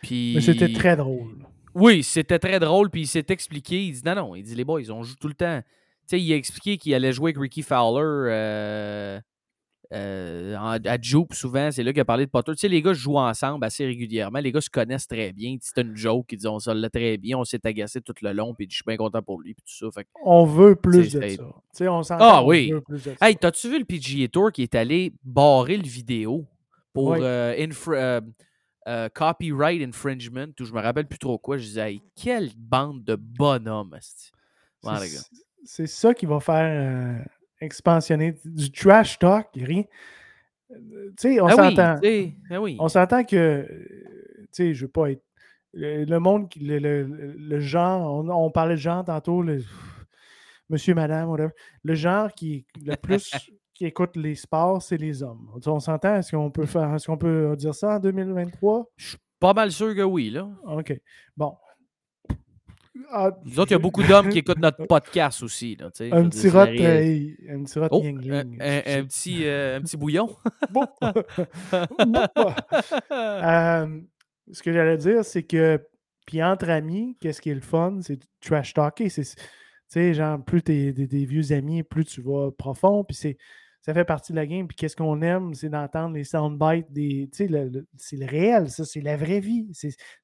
Speaker 1: Puis...
Speaker 2: Mais c'était très drôle.
Speaker 1: Oui, c'était très drôle. Puis il s'est expliqué. Il dit non, non. Il dit les boys, ils ont joué tout le temps. Tu sais, il a expliqué qu'il allait jouer avec Ricky Fowler. Euh, euh, à Jupe, souvent, c'est là qu'il a parlé de Potter. Tu sais, les gars jouent ensemble assez régulièrement. Les gars se connaissent très bien. C'est une joke. Ils disent on se très bien. On s'est agacé tout le long. Puis je suis bien content pour lui. Puis tout ça.
Speaker 2: on veut plus de ça. Tu sais, on
Speaker 1: ah oui. hey, t'as-tu vu le PGA Tour qui est allé barrer le vidéo pour euh, euh, copyright infringement ou je me rappelle plus trop quoi. Je disais, hey, quelle bande de bonhommes.
Speaker 2: C'est ça qui va faire expansionné, du trash talk, rien. Tu sais, on ah s'entend.
Speaker 1: Ah oui.
Speaker 2: On s'entend que, tu sais, je veux pas être. Le, monde, le, le, genre, on, parlait de genre tantôt, le, monsieur, madame, whatever. Le genre qui le plus qui écoute les sports, c'est les hommes. On s'entend? Est-ce qu'on peut faire, est-ce qu'on peut dire ça en 2023?
Speaker 1: Je suis pas mal sûr que oui, là.
Speaker 2: OK. Bon.
Speaker 1: Ah, Nous autres, il y a beaucoup d'hommes qui écoutent notre podcast aussi. Là,
Speaker 2: un, petit rot, un petit rot,
Speaker 1: oh, un, un, petit, euh, un petit bouillon.
Speaker 2: euh, ce que j'allais dire, c'est que, puis entre amis, qu'est-ce qui est le fun? C'est trash talker. Tu sais, genre, plus t'es des, des, vieux amis, plus tu vas profond. Puis c'est ça fait partie de la game. Puis qu'est-ce qu'on aime, c'est d'entendre les soundbites des. Tu sais, c'est le réel, ça, c'est la vraie vie.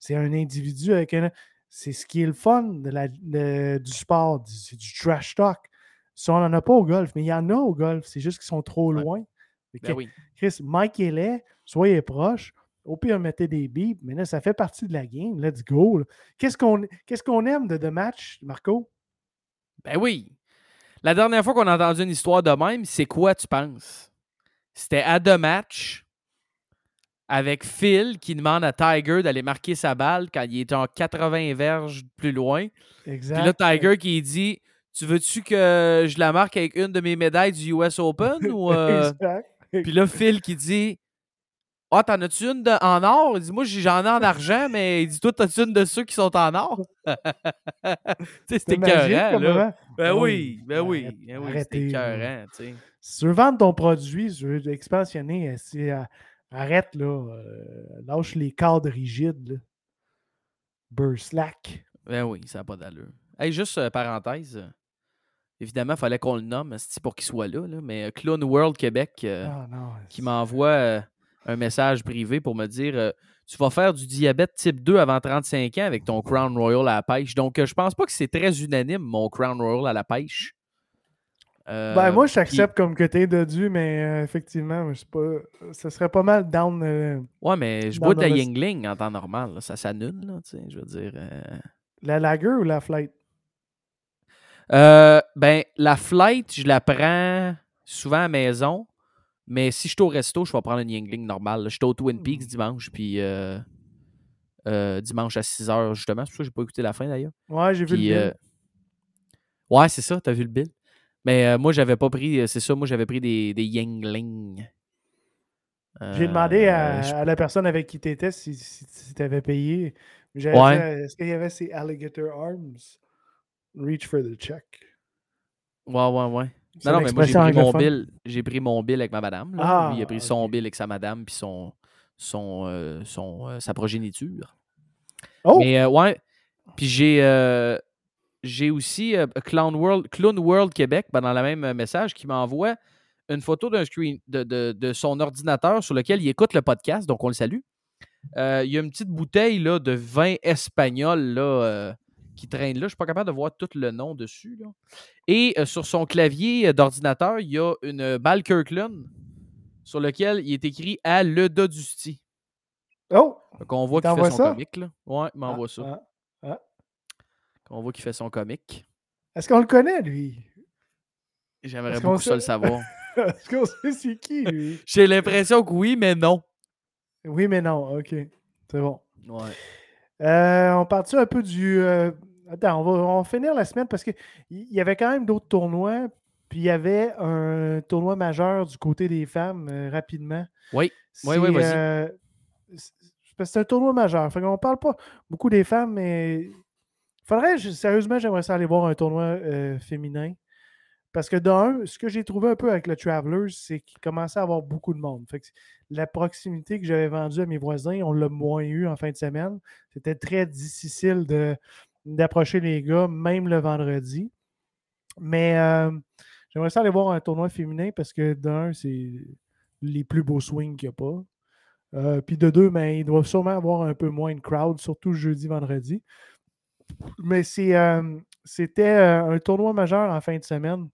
Speaker 2: C'est un individu avec un c'est ce qui est le fun de la, du sport, c'est du trash talk. Ça, on n'en a pas au golf, mais il y en a au golf, c'est juste qu'ils sont trop loin.
Speaker 1: Ben oui.
Speaker 2: Chris, Mike est là, soyez proche. Au pire, mettez des bips, mais là, ça fait partie de la game. Let's go. Qu'est-ce qu'on qu'est-ce qu'on aime de The Match, Marco?
Speaker 1: Ben oui. La dernière fois qu'on a entendu une histoire de même, c'est quoi, tu penses? C'était à The Match avec Phil qui demande à Tiger d'aller marquer sa balle quand il est en 80 verges plus loin.
Speaker 2: Exact.
Speaker 1: Puis là, Tiger qui dit Tu veux-tu que je la marque avec une de mes médailles du US Open ou. euh,
Speaker 2: Exact.
Speaker 1: Puis là, Phil qui dit Ah, t'en as-tu une de- en or? Il dit Moi, j'en ai en argent, mais il dit Toi, t'as-tu une de ceux qui sont en or? C'était écœurant, là. Ben
Speaker 2: Oui,
Speaker 1: oui, ben oui, ben oui, c'était écœurant, tu sais.
Speaker 2: Si tu veux vendre ton produit, si tu veux expansionner, euh, si, euh, arrête là. euh, lâche les cadres rigides. Là. Slack.
Speaker 1: Ben oui, ça n'a pas d'allure. Hey, juste euh, parenthèse. euh, évidemment, il fallait qu'on le nomme pour qu'il soit là, là, mais euh, Clone World Québec
Speaker 2: Ah non.
Speaker 1: qui m'envoie un message privé pour me dire Tu vas faire du diabète type 2 avant 35 ans avec ton Crown Royal à la pêche. Donc, je pense pas que c'est très unanime, mon Crown Royal à la pêche. Euh,
Speaker 2: Ben, moi, je
Speaker 1: puis-
Speaker 2: comme que t'es dodu, mais euh, effectivement, c'est pas, ça serait pas mal down. euh,
Speaker 1: Ouais, mais je bois de la Yingling en temps normal. là. Ça s'annule, là, tu sais, je veux dire.
Speaker 2: la lager ou la flight?
Speaker 1: Ben, la flight, je la prends souvent à la maison. Mais si je suis au resto, je vais prendre une Yingling normale. là. J'étais au Twin Peaks
Speaker 2: Mhm.
Speaker 1: dimanche, puis dimanche à 6 h, justement. C'est pour ça que j'ai pas écouté la fin d'ailleurs.
Speaker 2: Ouais, j'ai vu le bill.
Speaker 1: ouais, c'est ça, t'as vu le bill. Mais euh, moi, j'avais pas pris, euh, c'est ça, moi, j'avais pris des, des Yingling.
Speaker 2: J'ai demandé à,
Speaker 1: Euh, je-
Speaker 2: à la personne avec qui t'étais si, si, si t'avais payé. J'avais
Speaker 1: Ouais.
Speaker 2: dit, euh, est-ce qu'il y avait ces alligator arms? Reach for the check.
Speaker 1: Ouais, ouais, ouais. Non, non, mais moi, j'ai pris mon bill. J'ai pris mon bill avec ma madame. là.
Speaker 2: Ah,
Speaker 1: Lui, il a pris son bill avec sa madame puis son, son, euh, son, euh, sa progéniture.
Speaker 2: Oh!
Speaker 1: Mais euh, ouais. Puis j'ai euh, j'ai aussi euh, Clown World, Clown World Québec, ben, dans le même euh, message, qui m'envoie une photo d'un screen de, de- de son ordinateur sur lequel il écoute le podcast, donc on le salue. Euh, il y a une petite bouteille là, de vin espagnol là, euh, qui traîne là. Je ne suis pas capable de voir tout le nom dessus. là. Et euh, sur son clavier d'ordinateur, il y a une balle Kirkland sur lequel il est écrit à Le Dodusti.
Speaker 2: Oh!
Speaker 1: Donc on voit
Speaker 2: Il
Speaker 1: qu'il fait son
Speaker 2: ça?
Speaker 1: comique. Là. Ouais, il m'envoie ça.
Speaker 2: Ah, ah.
Speaker 1: On voit qu'il fait son comique.
Speaker 2: Est-ce qu'on le connaît, lui?
Speaker 1: J'aimerais beaucoup ça le savoir.
Speaker 2: Est-ce qu'on sait c'est qui, lui?
Speaker 1: J'ai l'impression que oui, mais non.
Speaker 2: Oui, mais non. OK. C'est bon.
Speaker 1: Ouais.
Speaker 2: Euh, on part-tu un peu du. euh, Attends, on va, on va finir la semaine parce qu'il y avait quand même d'autres tournois. Puis il y avait un tournoi majeur du côté des femmes euh, rapidement.
Speaker 1: Oui. Oui, oui, vas-y.
Speaker 2: c'est- un tournoi majeur. Fait qu'on parle pas beaucoup des femmes, mais faudrait, sérieusement, j'aimerais ça aller voir un tournoi euh, féminin. Parce que d'un, ce que j'ai trouvé un peu avec le Travelers, c'est qu'il commençait à avoir beaucoup de monde. La proximité que j'avais vendue à mes voisins, on l'a moins eu en fin de semaine. C'était très difficile d'approcher les gars, même le vendredi. Mais euh, j'aimerais ça aller voir un tournoi féminin parce que d'un, c'est les plus beaux swings qu'il n'y a pas. Euh, Puis de deux, ben, ils doivent sûrement avoir un peu moins de crowd, surtout jeudi, vendredi. Mais c'est, euh, c'était euh, un tournoi majeur en fin de semaine,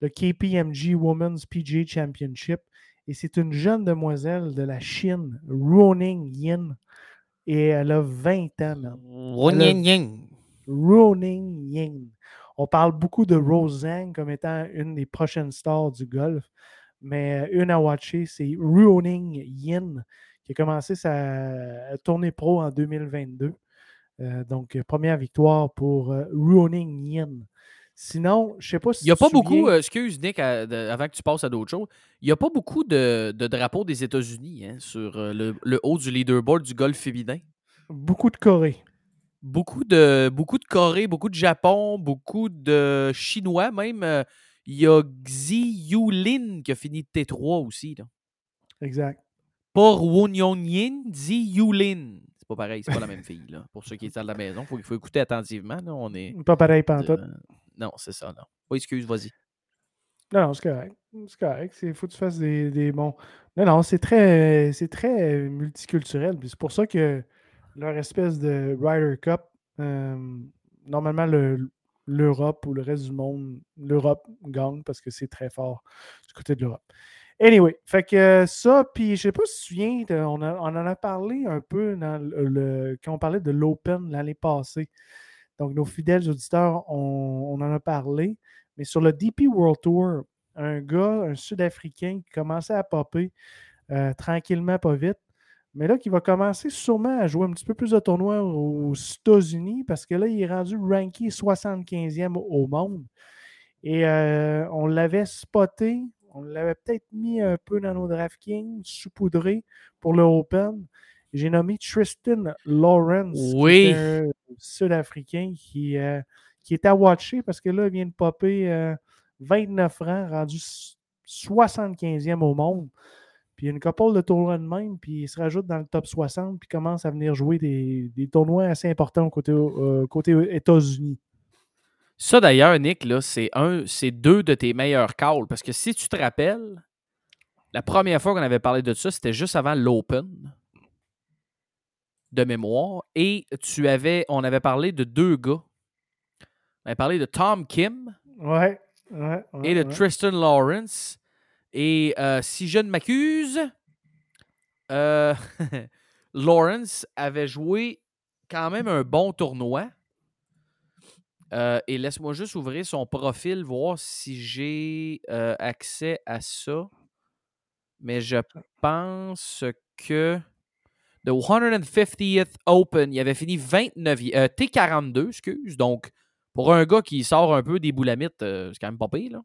Speaker 2: le KPMG Women's PGA Championship. Et c'est une jeune demoiselle de la Chine, Ruoning Yin. Et elle a 20 ans, man.
Speaker 1: Wonying.
Speaker 2: Ruoning Yin. On parle beaucoup de Rose Zhang comme étant une des prochaines stars du golf. Mais euh, une à watcher, c'est Ruoning Yin, qui a commencé sa tournée pro en 2022. Euh, donc, euh, première victoire pour euh, Ruoning Yin. Sinon, je ne sais pas si
Speaker 1: Il n'y a pas beaucoup, euh, excuse Nick, à- de- avant que tu passes à d'autres choses, il n'y a pas beaucoup de, de drapeaux des États-Unis hein, sur le, le haut du leaderboard du golf féminin.
Speaker 2: beaucoup de Corée.
Speaker 1: Beaucoup de, beaucoup de Corée, beaucoup de Japon, beaucoup de Chinois même. Il y a Xi Yulin qui a fini T3 aussi. Là.
Speaker 2: Exact.
Speaker 1: Pas Wonyongyin, Xi Yulin. Pas pareil, c'est pas la même fille. Là. Pour ceux qui étaient à la maison, il faut, écouter attentivement. Là. On est,
Speaker 2: Pas pareil pantoute.
Speaker 1: non, c'est ça. Non. Oui, excuse, vas-y.
Speaker 2: Non, non, c'est correct. C'est correct. Il faut que tu fasses des, des bons. Non, non, c'est très, c'est très multiculturel. C'est pour ça que leur espèce de Ryder Cup, euh, normalement, le- l'Europe ou le reste du monde, l'Europe gagne parce que c'est très fort du côté de l'Europe. Anyway, fait que euh, ça, puis je sais pas si tu te souviens, on, a- en a parlé un peu quand on parlait de l'Open l'année passée. Donc, nos fidèles auditeurs, on, on en a parlé. Mais sur le DP World Tour, un gars, un Sud-Africain qui commençait à popper euh, tranquillement, pas vite, mais là, qui va commencer sûrement à jouer un petit peu plus de tournois aux États-Unis parce que là, il est rendu ranké 75e au monde. Et euh, on l'avait spoté, on l'avait peut-être mis un peu dans nos DraftKings, saupoudré pour le Open. J'ai nommé Tristan Lawrence,
Speaker 1: Oui.
Speaker 2: Sud-Africain qui, euh, qui est à watcher parce que là, il vient de popper euh, 29 ans, rendu 75e au monde. Puis il y a une couple de tournois de même, puis il se rajoute dans le top 60, puis commence à venir jouer des, des tournois assez importants côté, euh, côté États-Unis.
Speaker 1: Ça, d'ailleurs, Nick, là, c'est un, c'est deux de tes meilleurs calls. Parce que si tu te rappelles, la première fois qu'on avait parlé de ça, c'était juste avant l'Open de mémoire. Et tu avais, on avait parlé de deux gars. On avait parlé de Tom Kim
Speaker 2: Ouais. ouais, ouais
Speaker 1: et de. Tristan Lawrence. Et euh, si je ne m'accuse, euh, Lawrence avait joué quand même un bon tournoi. Euh, et laisse-moi juste ouvrir son profil, voir si j'ai euh, accès à ça. Mais je pense que the 150th Open, il avait fini 29 e euh, T42, excuse. Donc, pour un gars qui sort un peu des boulamites, euh, c'est quand même pas pire, là.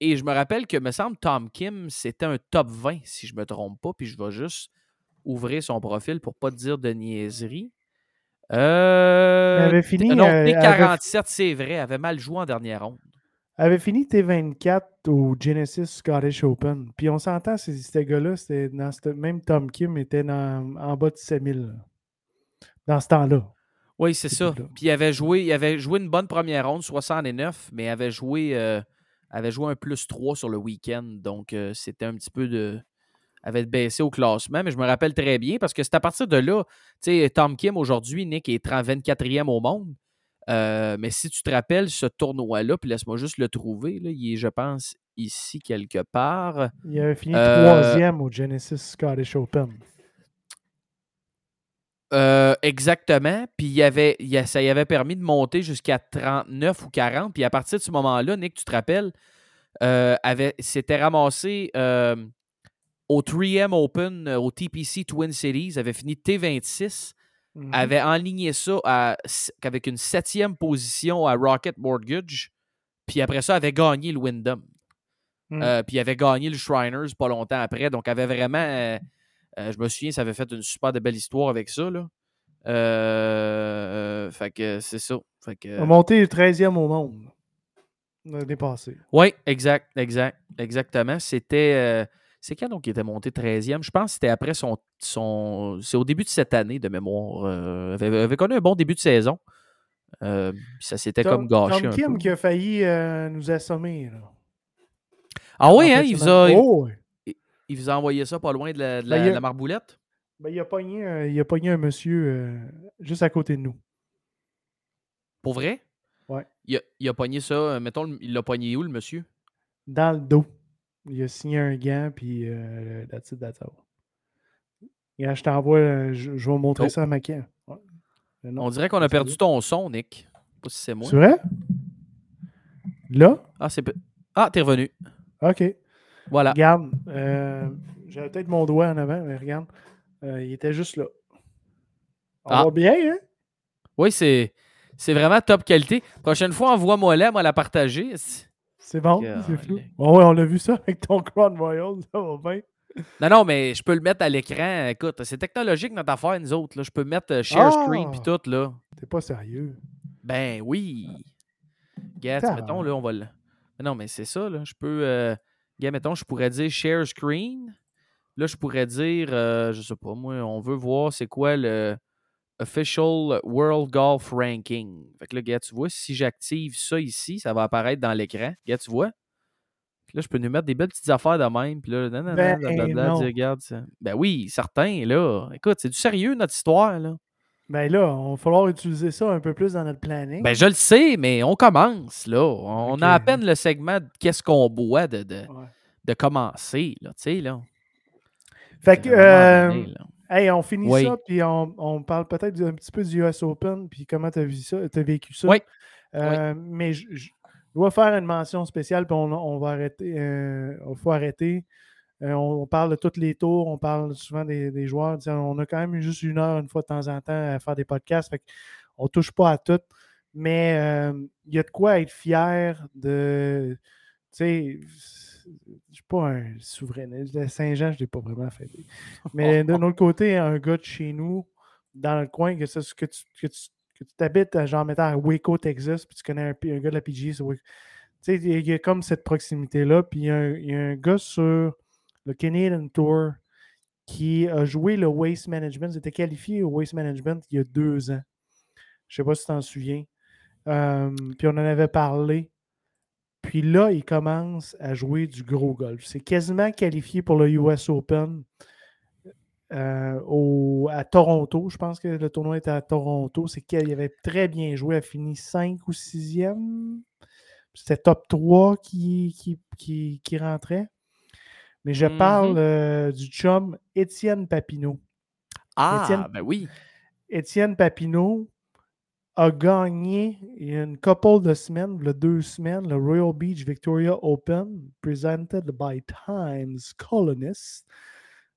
Speaker 1: Et je me rappelle que, me semble, Tom Kim, c'était un top 20, si je me trompe pas. Puis je vais juste ouvrir son profil pour pas dire de niaiserie. Euh,
Speaker 2: Il avait fini,
Speaker 1: non,
Speaker 2: euh,
Speaker 1: T47, c'est vrai, avait mal joué en dernière ronde.
Speaker 2: avait fini T24 au Genesis Scottish Open. Puis on s'entend, ces, gars-là, dans même Tom Kim était dans- en bas de 7000 là, dans ce temps-là.
Speaker 1: Oui, c'est ça. Puis il avait joué, il avait joué une bonne première ronde, 69, mais avait joué, euh, avait joué un plus 3 sur le week-end. Donc euh, c'était un petit peu de. Avait baissé au classement, mais je me rappelle très bien parce que c'est à partir de là, tu sais, Tom Kim aujourd'hui, Nick est 30 24e au monde. Euh, mais si tu te rappelles ce tournoi-là, puis laisse-moi juste le trouver, là, il est, je pense, ici quelque part.
Speaker 2: Il avait fini
Speaker 1: Euh,
Speaker 2: troisième au Genesis Scottish Open.
Speaker 1: Euh, exactement. Puis il avait, il a- ça y avait permis de monter jusqu'à 39 ou 40. Puis à partir de ce moment-là, Nick, tu te rappelles, avait, s'était ramassé au 3M Open, euh, au TPC Twin Cities, avait fini T26,
Speaker 2: Mhm.
Speaker 1: avait enligné ça à- avec une septième position à Rocket Mortgage. Puis après ça, avait gagné le Wyndham.
Speaker 2: Mhm.
Speaker 1: Euh, puis il avait gagné le Shriners pas longtemps après. Donc, avait vraiment. euh, euh, je me souviens, ça avait fait une super de belle histoire avec ça. Là. Fait que c'est ça. Fait que,
Speaker 2: monté 13e au monde l'année passée.
Speaker 1: Oui, exact, exact, exactement. C'était. Euh, c'est quand donc il était monté 13e? Je pense que c'était après son. son c'est au début de cette année de mémoire. Euh, avait, avait connu un bon début de saison. Euh, ça s'était comme gâché
Speaker 2: Tom
Speaker 1: un
Speaker 2: Kim
Speaker 1: peu.
Speaker 2: qui a failli euh, nous assommer. Là.
Speaker 1: Ah oui,
Speaker 2: En
Speaker 1: hein,
Speaker 2: de
Speaker 1: il vous, a,
Speaker 2: Oh, ouais.
Speaker 1: il vous a envoyé ça pas loin de la, de
Speaker 2: Ben, il a-
Speaker 1: la marboulette?
Speaker 2: Ben, il, a pogné, un- il a pogné un monsieur euh, juste à côté de nous.
Speaker 1: Pour vrai?
Speaker 2: Ouais.
Speaker 1: Il a, il a pogné ça, euh, mettons, il l'a pogné où, le monsieur?
Speaker 2: Dans le dos. Il a signé un gant, puis euh, that's it, that's all. Regarde, je t'envoie, euh, je, je vais montrer
Speaker 1: Oh.
Speaker 2: ça à ma cam. Ouais. Non,
Speaker 1: On dirait qu'on a perdu ton son, Nick. Pas si c'est moi.
Speaker 2: C'est vrai? Là?
Speaker 1: Ah, c'est... Ah, t'es revenu.
Speaker 2: OK.
Speaker 1: Voilà.
Speaker 2: Regarde, euh, j'avais peut-être mon doigt en avant, mais regarde, euh, il était juste là. On
Speaker 1: Ah.
Speaker 2: va bien, hein?
Speaker 1: Oui, c'est... C'est vraiment top qualité. Prochaine fois, envoie-moi là, moi la partager. C'est-
Speaker 2: bon, c'est flou. Ouais, on a vu ça avec ton Crown Royal, ça va bien.
Speaker 1: Non, non, mais je peux le mettre à l'écran. Écoute, c'est technologique notre affaire, nous autres. Là. Je peux mettre euh, share screen puis
Speaker 2: Ah!
Speaker 1: tout, là.
Speaker 2: T'es pas sérieux.
Speaker 1: Ben oui. Gars, mettons, là, on va le... Mais Non, mais c'est ça, là. Je peux... Euh... Mettons, je pourrais dire share screen. Là, je pourrais dire, euh, je sais pas, moi, on veut voir c'est quoi le Official World Golf Ranking. Fait que là, gars, tu vois, si j'active ça ici, ça va apparaître dans l'écran. Gars, tu vois? Puis là, je peux nous mettre des belles petites affaires de même. Puis là, non,
Speaker 2: Ben,
Speaker 1: blablabla,
Speaker 2: non.
Speaker 1: dire, regarde ça. Ben oui, certain, là. Écoute, c'est du sérieux, notre histoire, là.
Speaker 2: Ben là, on va falloir utiliser ça un peu plus dans notre planning.
Speaker 1: Ben, je le sais, mais on commence, là. On a à peine le segment de qu'est-ce qu'on boit de, de,
Speaker 2: Ouais.
Speaker 1: de commencer, là, tu sais, là.
Speaker 2: Fait que, euh,
Speaker 1: moment donné, là.
Speaker 2: Hey, on finit
Speaker 1: Oui.
Speaker 2: ça, puis on, on parle peut-être un petit peu du US Open, puis comment tu as, vu ça, t'as vécu ça.
Speaker 1: Oui.
Speaker 2: Euh, Mais je, je dois faire une mention spéciale, puis on, on va arrêter. Euh, il faut arrêter. Euh, on, parle de tous les tours, on parle souvent des, joueurs. On a quand même juste une heure, une fois de temps en temps, à faire des podcasts. on ne touche pas à tout. Mais euh, il y a de quoi être fier de. Tu sais, je ne suis pas un souverainiste. Saint-Jean, je ne l'ai pas vraiment fait. Mais d'un autre côté, un gars de chez nous, dans le coin, que, ça, que tu, que tu que tu t'habites, genre, mettons, à Waco, Texas, puis tu connais un, un gars de la PG, tu sais, il y a comme cette proximité-là. Puis il y, a un, gars sur le Canadian Tour qui a joué le Waste Management. Il était qualifié au Waste Management il y a deux ans. Je ne sais pas si tu t'en souviens. Euh, puis on en avait parlé. Puis là, il commence à jouer du gros golf. C'est quasiment qualifié pour le US Open. Euh, à Toronto. Je pense que le tournoi était à Toronto. C'est qu'il avait très bien joué. Il a fini 5 ou 6e. C'était top 3 qui, qui, qui, rentrait. Mais je parle mm-hmm. euh, du chum Étienne Papineau.
Speaker 1: Ah, ben oui.
Speaker 2: Étienne Papineau a gagné une couple de semaines, deux semaines, le Royal Beach Victoria Open, presented by Times Colonist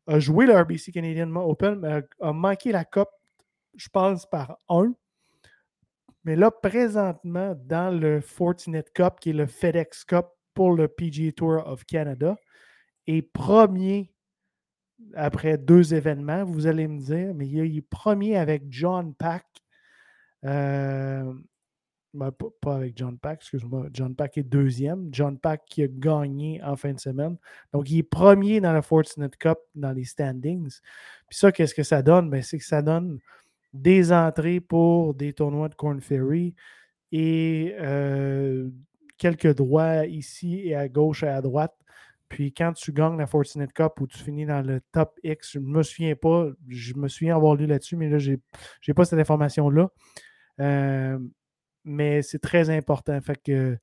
Speaker 2: a joué le RBC Canadian Open, mais a, manqué la Coupe, je pense, par un. Mais là, présentement, dans le Fortinet Cup, qui est le FedEx Cup pour le PGA Tour of Canada, est premier après deux événements, vous allez me dire, mais il est premier avec John Pack. Euh, ben, pas, avec John Pack, excuse-moi. John Pack est deuxième. John Pack qui a gagné en fin de semaine. Donc, il est premier dans la Fortinet Cup dans les standings. Puis ça, qu'est-ce que ça donne? Ben, c'est que ça donne des entrées pour des tournois de Corn Ferry et euh, quelques droits ici et à gauche et à droite. Puis quand tu gagnes la Fortinet Cup ou tu finis dans le top X, je ne me souviens pas, je me souviens avoir lu là-dessus, mais là, je n'ai pas cette information-là. Euh, mais c'est très important. Fait que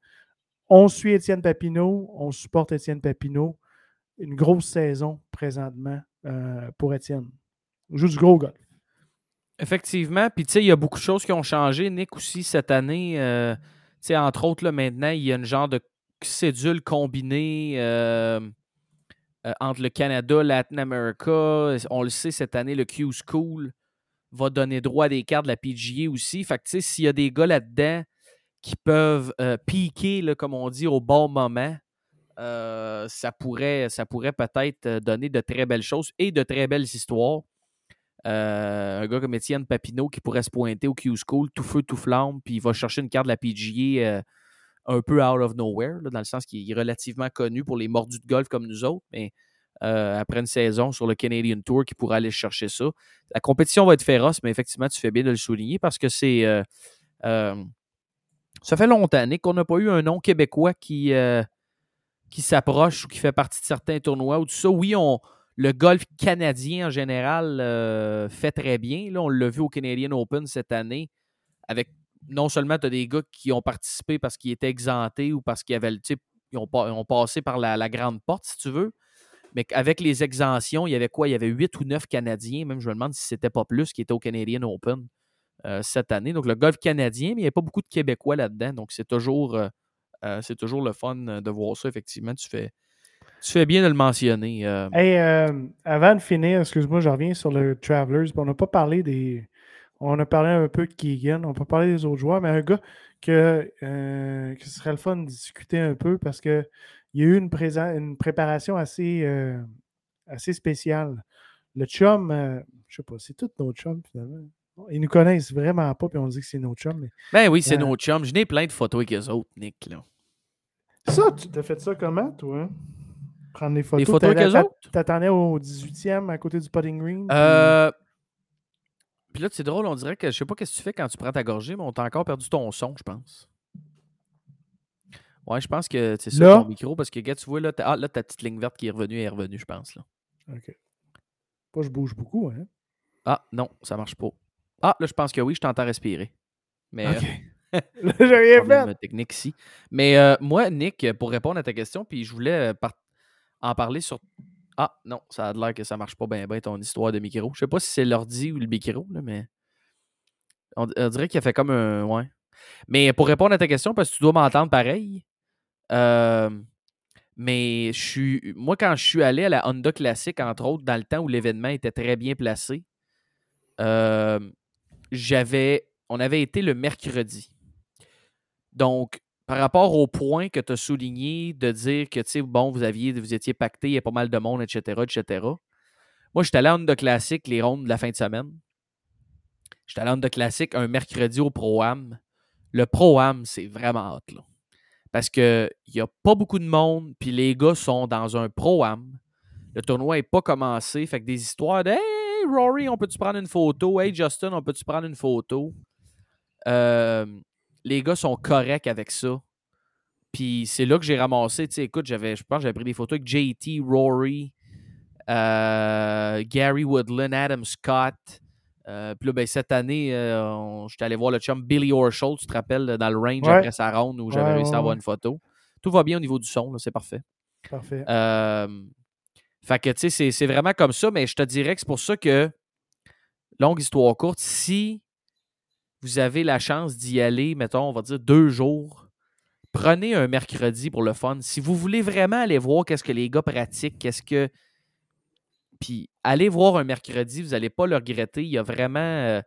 Speaker 2: on suit Étienne Papineau, on supporte Étienne Papineau. Une grosse saison présentement euh, pour Étienne. Juste du gros golf.
Speaker 1: Effectivement. Puis, tu sais, il y a beaucoup de choses qui ont changé. Nick aussi, cette année, euh, tu sais, entre autres, là, maintenant, il y a une genre de cédule combinée entre le Canada, Latin America. On le sait, cette année, le Q School va donner droit à des cartes de la PGA aussi. Fait que, tu sais, s'il y a des gars là-dedans qui peuvent euh, piquer, là, comme on dit, au bon moment, euh, ça pourrait, ça pourrait peut-être euh, donner de très belles choses et de très belles histoires. un gars comme Étienne Papineau qui pourrait se pointer au Q-School, tout feu, tout flamme, puis il va chercher une carte de la PGA un peu out of nowhere, dans le sens qu'il est relativement connu pour les mordus de golf comme nous autres, mais euh, après une saison sur le Canadian Tour qui pourra aller chercher ça. La compétition va être féroce, mais effectivement, tu fais bien de le souligner parce que c'est. Euh, euh, ça fait longtemps, qu'on n'a pas eu un nom québécois qui, qui s'approche ou qui fait partie de certains tournois ou tout ça. Oui, on, le golf canadien en général fait très bien. Là, on l'a vu au Canadian Open cette année avec non seulement tu as des gars qui ont participé parce qu'ils étaient exemptés ou parce qu'ils avaient le type, ils ont, passé par la, grande porte, si tu veux. Mais avec les exemptions, il y avait quoi? Il y avait huit ou neuf Canadiens, même je me demande si c'était pas plus, qui étaient au Canadian Open euh, cette année. Donc le golf canadien, mais il n'y a pas beaucoup de Québécois là-dedans. Donc c'est toujours, euh, euh, toujours le fun de voir ça, effectivement. Tu fais, tu fais bien de le mentionner.
Speaker 2: Hey, avant de finir, excuse-moi, je reviens sur le Travelers. On n'a pas parlé des. On a parlé un peu de Keegan, on peut parler des autres joueurs, mais un gars que, que ce serait le fun de discuter un peu parce que il y a eu une, une préparation assez, euh, assez spéciale. Le chum, euh, je sais pas, c'est tous nos chums finalement. Ils nous connaissent vraiment pas, puis on dit que c'est nos chums. Mais,
Speaker 1: ben oui, c'est nos chums. Je n'ai plein de photos avec eux autres, Nick. Là.
Speaker 2: Ça, tu t'as fait ça comment, toi? Prendre des photos.
Speaker 1: Des photos avec eux autres?
Speaker 2: T'attendais au 18e à côté du putting green?
Speaker 1: Euh. Puis là, c'est drôle, on dirait que je sais pas ce que tu fais quand tu prends ta gorgée, mais on t'a encore perdu ton son, je pense. Ouais, je pense que c'est ça ton micro parce que, gars, tu vois, là, ah, là, ta petite ligne verte qui est revenue est revenue, je pense. Là.
Speaker 2: OK. Pas je bouge beaucoup, hein?
Speaker 1: Ah, non, ça marche pas. Ah, là, je pense que oui, je t'entends respirer. Mais.
Speaker 2: OK. J'ai rien fait.
Speaker 1: technique ici. Mais euh, moi, Nick, pour répondre à ta question, puis je voulais euh, en parler sur. Ah, non, ça a l'air que ça marche pas bien, bien ton histoire de micro. Je sais pas si c'est l'ordi ou le micro, là, mais. On, dirait qu'il a fait comme un. Ouais. Mais pour répondre à ta question, parce que tu dois m'entendre pareil, Mais je suis, moi, quand je suis allé à la Honda Classic, entre autres, dans le temps où l'événement était très bien placé, euh, j'avais, on avait été le mercredi. Donc, par rapport au point que tu as souligné de dire que, tu sais, bon, vous, aviez, vous étiez pacté, il y a pas mal de monde, etc., etc. Moi, j'étais allé à Honda Classic les rondes de la fin de semaine. J'étais allé à Honda Classic un mercredi au Pro-Am. Le Pro-Am, c'est vraiment hot, là. Parce qu'il n'y a pas beaucoup de monde, puis les gars sont dans un Pro-Am. Le tournoi n'est pas commencé. Fait que des histoires de Hey Rory, on peut-tu prendre une photo? Hey Justin, on peut-tu prendre une photo? Euh, les gars sont corrects avec ça. Puis c'est là que j'ai ramassé. Tu sais, écoute, j'avais, je pense que j'avais pris des photos avec JT, Rory, euh, Gary Woodland, Adam Scott. Euh, puis là, ben, cette année, euh, j'étais allé voir le chum Billy Horschel, tu te rappelles, dans le range
Speaker 2: Ouais.
Speaker 1: après sa ronde où j'avais
Speaker 2: Ouais,
Speaker 1: réussi
Speaker 2: ouais,
Speaker 1: à avoir une photo. Tout va bien au niveau du son, c'est parfait.
Speaker 2: Parfait.
Speaker 1: Fait que, tu sais, c'est- c'est vraiment comme ça, mais je te dirais que c'est pour ça que, longue histoire courte, si vous avez la chance d'y aller, mettons, on va dire deux jours, prenez un mercredi pour le fun. Si vous voulez vraiment aller voir qu'est-ce que les gars pratiquent, qu'est-ce que. Puis, allez voir un mercredi, vous n'allez pas le regretter. Il y a vraiment euh,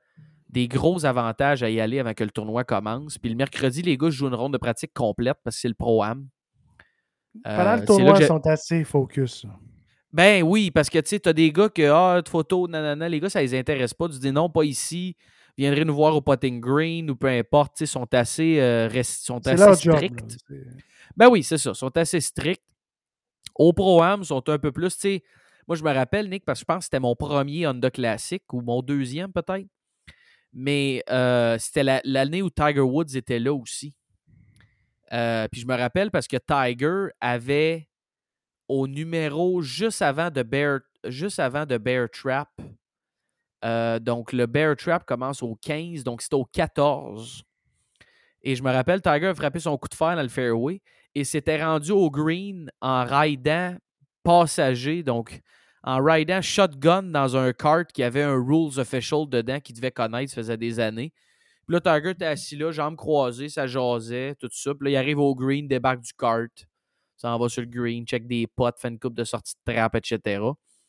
Speaker 1: des gros avantages à y aller avant que le tournoi commence. Puis, le mercredi, les gars jouent une ronde de pratique complète parce que c'est le Pro-Am.
Speaker 2: Pendant
Speaker 1: Euh,
Speaker 2: le
Speaker 1: c'est là
Speaker 2: tournoi, ils sont assez focus.
Speaker 1: ben oui, parce que tu sais, t'as des gars que ah, de photos, nanana, les gars, ça les intéresse pas. Tu dis non, pas ici. Viendrez nous voir au potting green ou peu importe, sais, sont assez, euh, sont assez
Speaker 2: job.
Speaker 1: stricts. Ben oui, c'est ça. Ils sont assez stricts. Au Pro-Am, ils sont un peu plus, tu sais. Moi, je me rappelle, Nick, parce que je pense que c'était mon premier Honda Classic ou mon deuxième peut-être. Mais euh, c'était la- l'année où Tiger Woods était là aussi. Euh, puis je me rappelle parce que Tiger avait au numéro juste avant de Bear, juste avant de Bear Trap. Euh, donc le Bear Trap commence au 15, donc c'était au 14. Et je me rappelle, Tiger a frappé son coup de fer dans le fairway et s'était rendu au green en ridant passager, donc en ridant shotgun dans un kart qui avait un rules official dedans qu'il devait connaître, ça faisait des années. Puis là, Tiger était assis là, jambes croisées, ça jasait, tout ça. Puis là, il arrive au green, débarque du kart, s'en va sur le green, check des potes, fait une coupe de sortie de trappe, etc.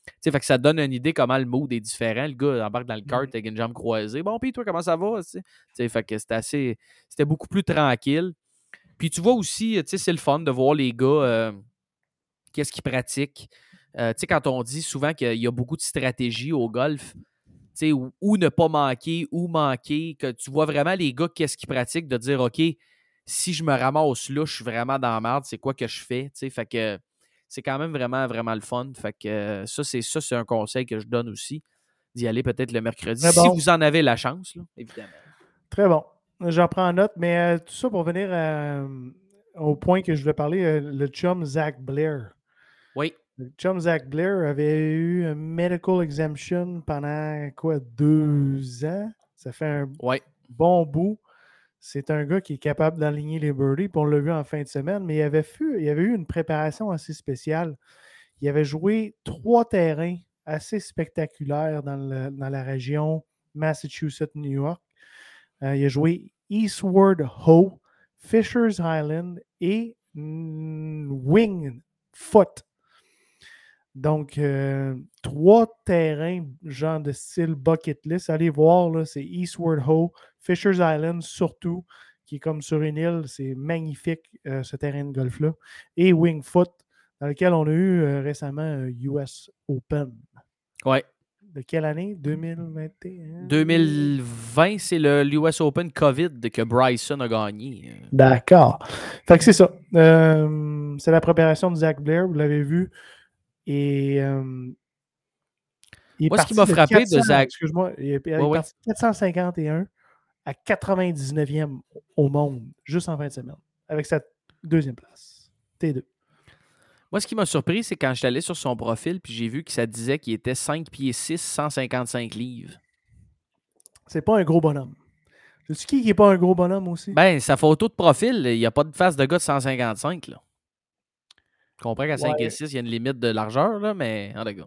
Speaker 1: Tu sais, fait que ça donne une idée comment le mood est différent. Le gars embarque dans le kart avec une jambe croisée. Bon, puis toi, comment ça va? Tu sais? Tu sais, fait que c'était assez. C'était beaucoup plus tranquille. Puis tu vois aussi, c'est le fun de voir les gars, euh, qu'est-ce qu'ils pratiquent. Euh, tu sais, quand on dit souvent qu'il y a beaucoup de stratégies au golf, tu sais, où, où ne pas manquer, où manquer, que tu vois vraiment les gars, qu'est-ce qu'ils pratiquent, de dire, OK, si je me ramasse là, je suis vraiment dans la merde, c'est quoi que je fais, tu sais, fait que c'est quand même vraiment, vraiment le fun. Fait que euh, ça, c'est ça, c'est un conseil que je donne aussi, d'y aller peut-être le mercredi, si vous en avez la chance, là, évidemment.
Speaker 2: Très bon. J'en prends note, mais euh, tout ça pour venir euh, au point que je voulais parler, euh, le chum Zach Blair.
Speaker 1: Oui,
Speaker 2: Le chum Zach Blair avait eu un medical exemption pendant quoi, deux ans? Ça fait un bon bout. C'est un gars qui est capable d'aligner les birdies, puis on l'a vu en fin de semaine, mais il avait, avait eu une préparation assez spéciale. Il avait joué trois terrains assez spectaculaires dans, la région Massachusetts-New York. Euh, il a joué Eastward Ho, Fisher's Island et mm, Wingfoot. Donc, euh, trois terrains, genre de style bucket list. Allez voir, c'est Eastward Ho, Fisher's Island surtout, qui est comme sur une île. C'est magnifique, euh, ce terrain de golf-là. Et Wingfoot, dans lequel on a eu euh, récemment un US Open.
Speaker 1: oui.
Speaker 2: De quelle année? 2021?
Speaker 1: 2020, c'est le l'US Open COVID que Bryson a gagné.
Speaker 2: D'accord. Fait que c'est ça. Euh, c'est la préparation de Zach Blair, vous l'avez vu. Et. il est
Speaker 1: Moi, ce qui m'a frappé de
Speaker 2: 400
Speaker 1: Zach-
Speaker 2: Excuse-moi, il est,
Speaker 1: Ouais,
Speaker 2: parti de 451 à 99e au monde, juste en fin de semaine, avec sa deuxième place. T2.
Speaker 1: Moi, ce qui m'a surpris, c'est quand je suis allé sur son profil, puis j'ai vu que ça disait qu'il était 5 pieds 6, 155 livres.
Speaker 2: C'est pas un gros bonhomme. Sais-tu qui qui est pas un gros bonhomme aussi?
Speaker 1: Ben, sa photo de profil, il n'y a pas de face de gars de 155, là. Je comprends qu'à 5
Speaker 2: Ouais.
Speaker 1: et 6, il y a une limite de largeur, là, mais en tout cas.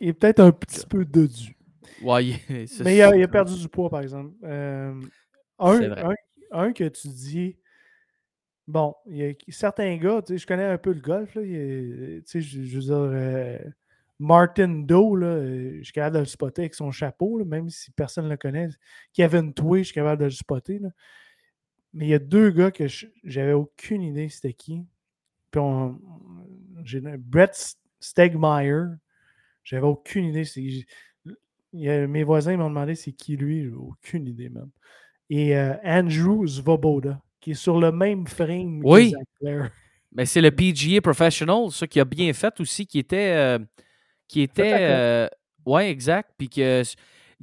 Speaker 2: il est peut-être un petit peu dodu.
Speaker 1: Ouais, il-
Speaker 2: Mais il a, il a perdu du poids, par exemple. Euh, un,
Speaker 1: C'est vrai.
Speaker 2: un- un que tu dis Bon, il y a certains gars, tu sais, je connais un peu le golf, là. il y a- Tu sais, je, je veux dire, euh, Martin Doe, là, euh, je suis capable de le spotter avec son chapeau, là, même si personne ne le connaît. Kevin Tway, je suis capable de le spotter. là. Mais il y a deux gars que je- j'avais aucune idée c'était qui. Puis on, j'ai Brett Stegmeyer, j'avais aucune idée. il a- mes voisins m'ont demandé c'est qui lui, aucune idée même. Et euh, Andrew Svoboda, qui est sur le même frame
Speaker 1: Oui.
Speaker 2: que.
Speaker 1: Mais c'est le PGA Professional, ça qui a bien fait aussi, qui était. euh, qui était. Euh, ouais, exact. Puis que.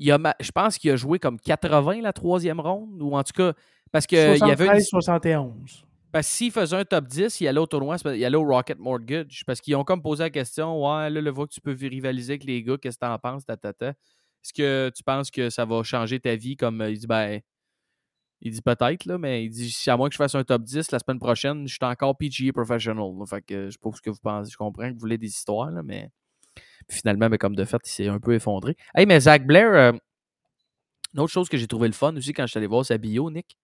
Speaker 1: Il a, je pense qu'il a joué comme 80 la troisième ronde, ou en tout cas. Parce qu'il y avait une,
Speaker 2: 73-71.
Speaker 1: Parce s'il faisait un top 10, il allait au tournoi, il allait au Rocket Mortgage. Parce qu'ils ont comme posé la question Ouais, là, le vois que tu peux rivaliser avec les gars, qu'est-ce que t'en penses, tatata. Est-ce que tu penses que ça va changer ta vie comme euh, il dit ben. Il dit peut-être, là, mais il dit si à moins que je fasse un top 10 la semaine prochaine, je suis encore PGA professional. là. Fait que euh, je sais pas ce que vous pensez. Je comprends que vous voulez des histoires, là, mais Puis finalement, ben, comme de fait, il s'est un peu effondré. Hey, mais Zach Blair, euh, une autre chose que j'ai trouvé le fun aussi quand je suis allé voir sa bio, Nick,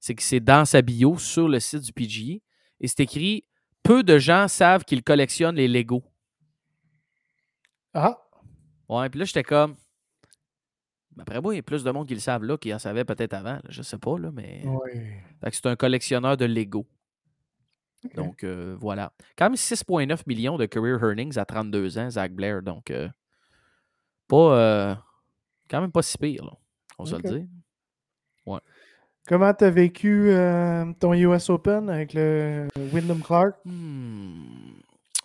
Speaker 1: c'est que c'est dans sa bio sur le site du PGA et c'est écrit Peu de gens savent qu'il collectionne les Legos.
Speaker 2: Ah,
Speaker 1: Ouais, puis là, j'étais comme. Après moi, il y a plus de monde qui le savent là qui en savait peut-être avant. là. Je sais pas, là, mais.
Speaker 2: ouais.
Speaker 1: Fait que c'est un collectionneur de Lego. Donc, euh, voilà. Quand même 6,9 millions de career earnings à 32 ans, Zach Blair. Donc, euh, pas. euh, quand même pas si pire, là. On se le dire.
Speaker 2: Comment t'as vécu euh, ton US Open avec le Wyndham Clark?
Speaker 1: Hmm.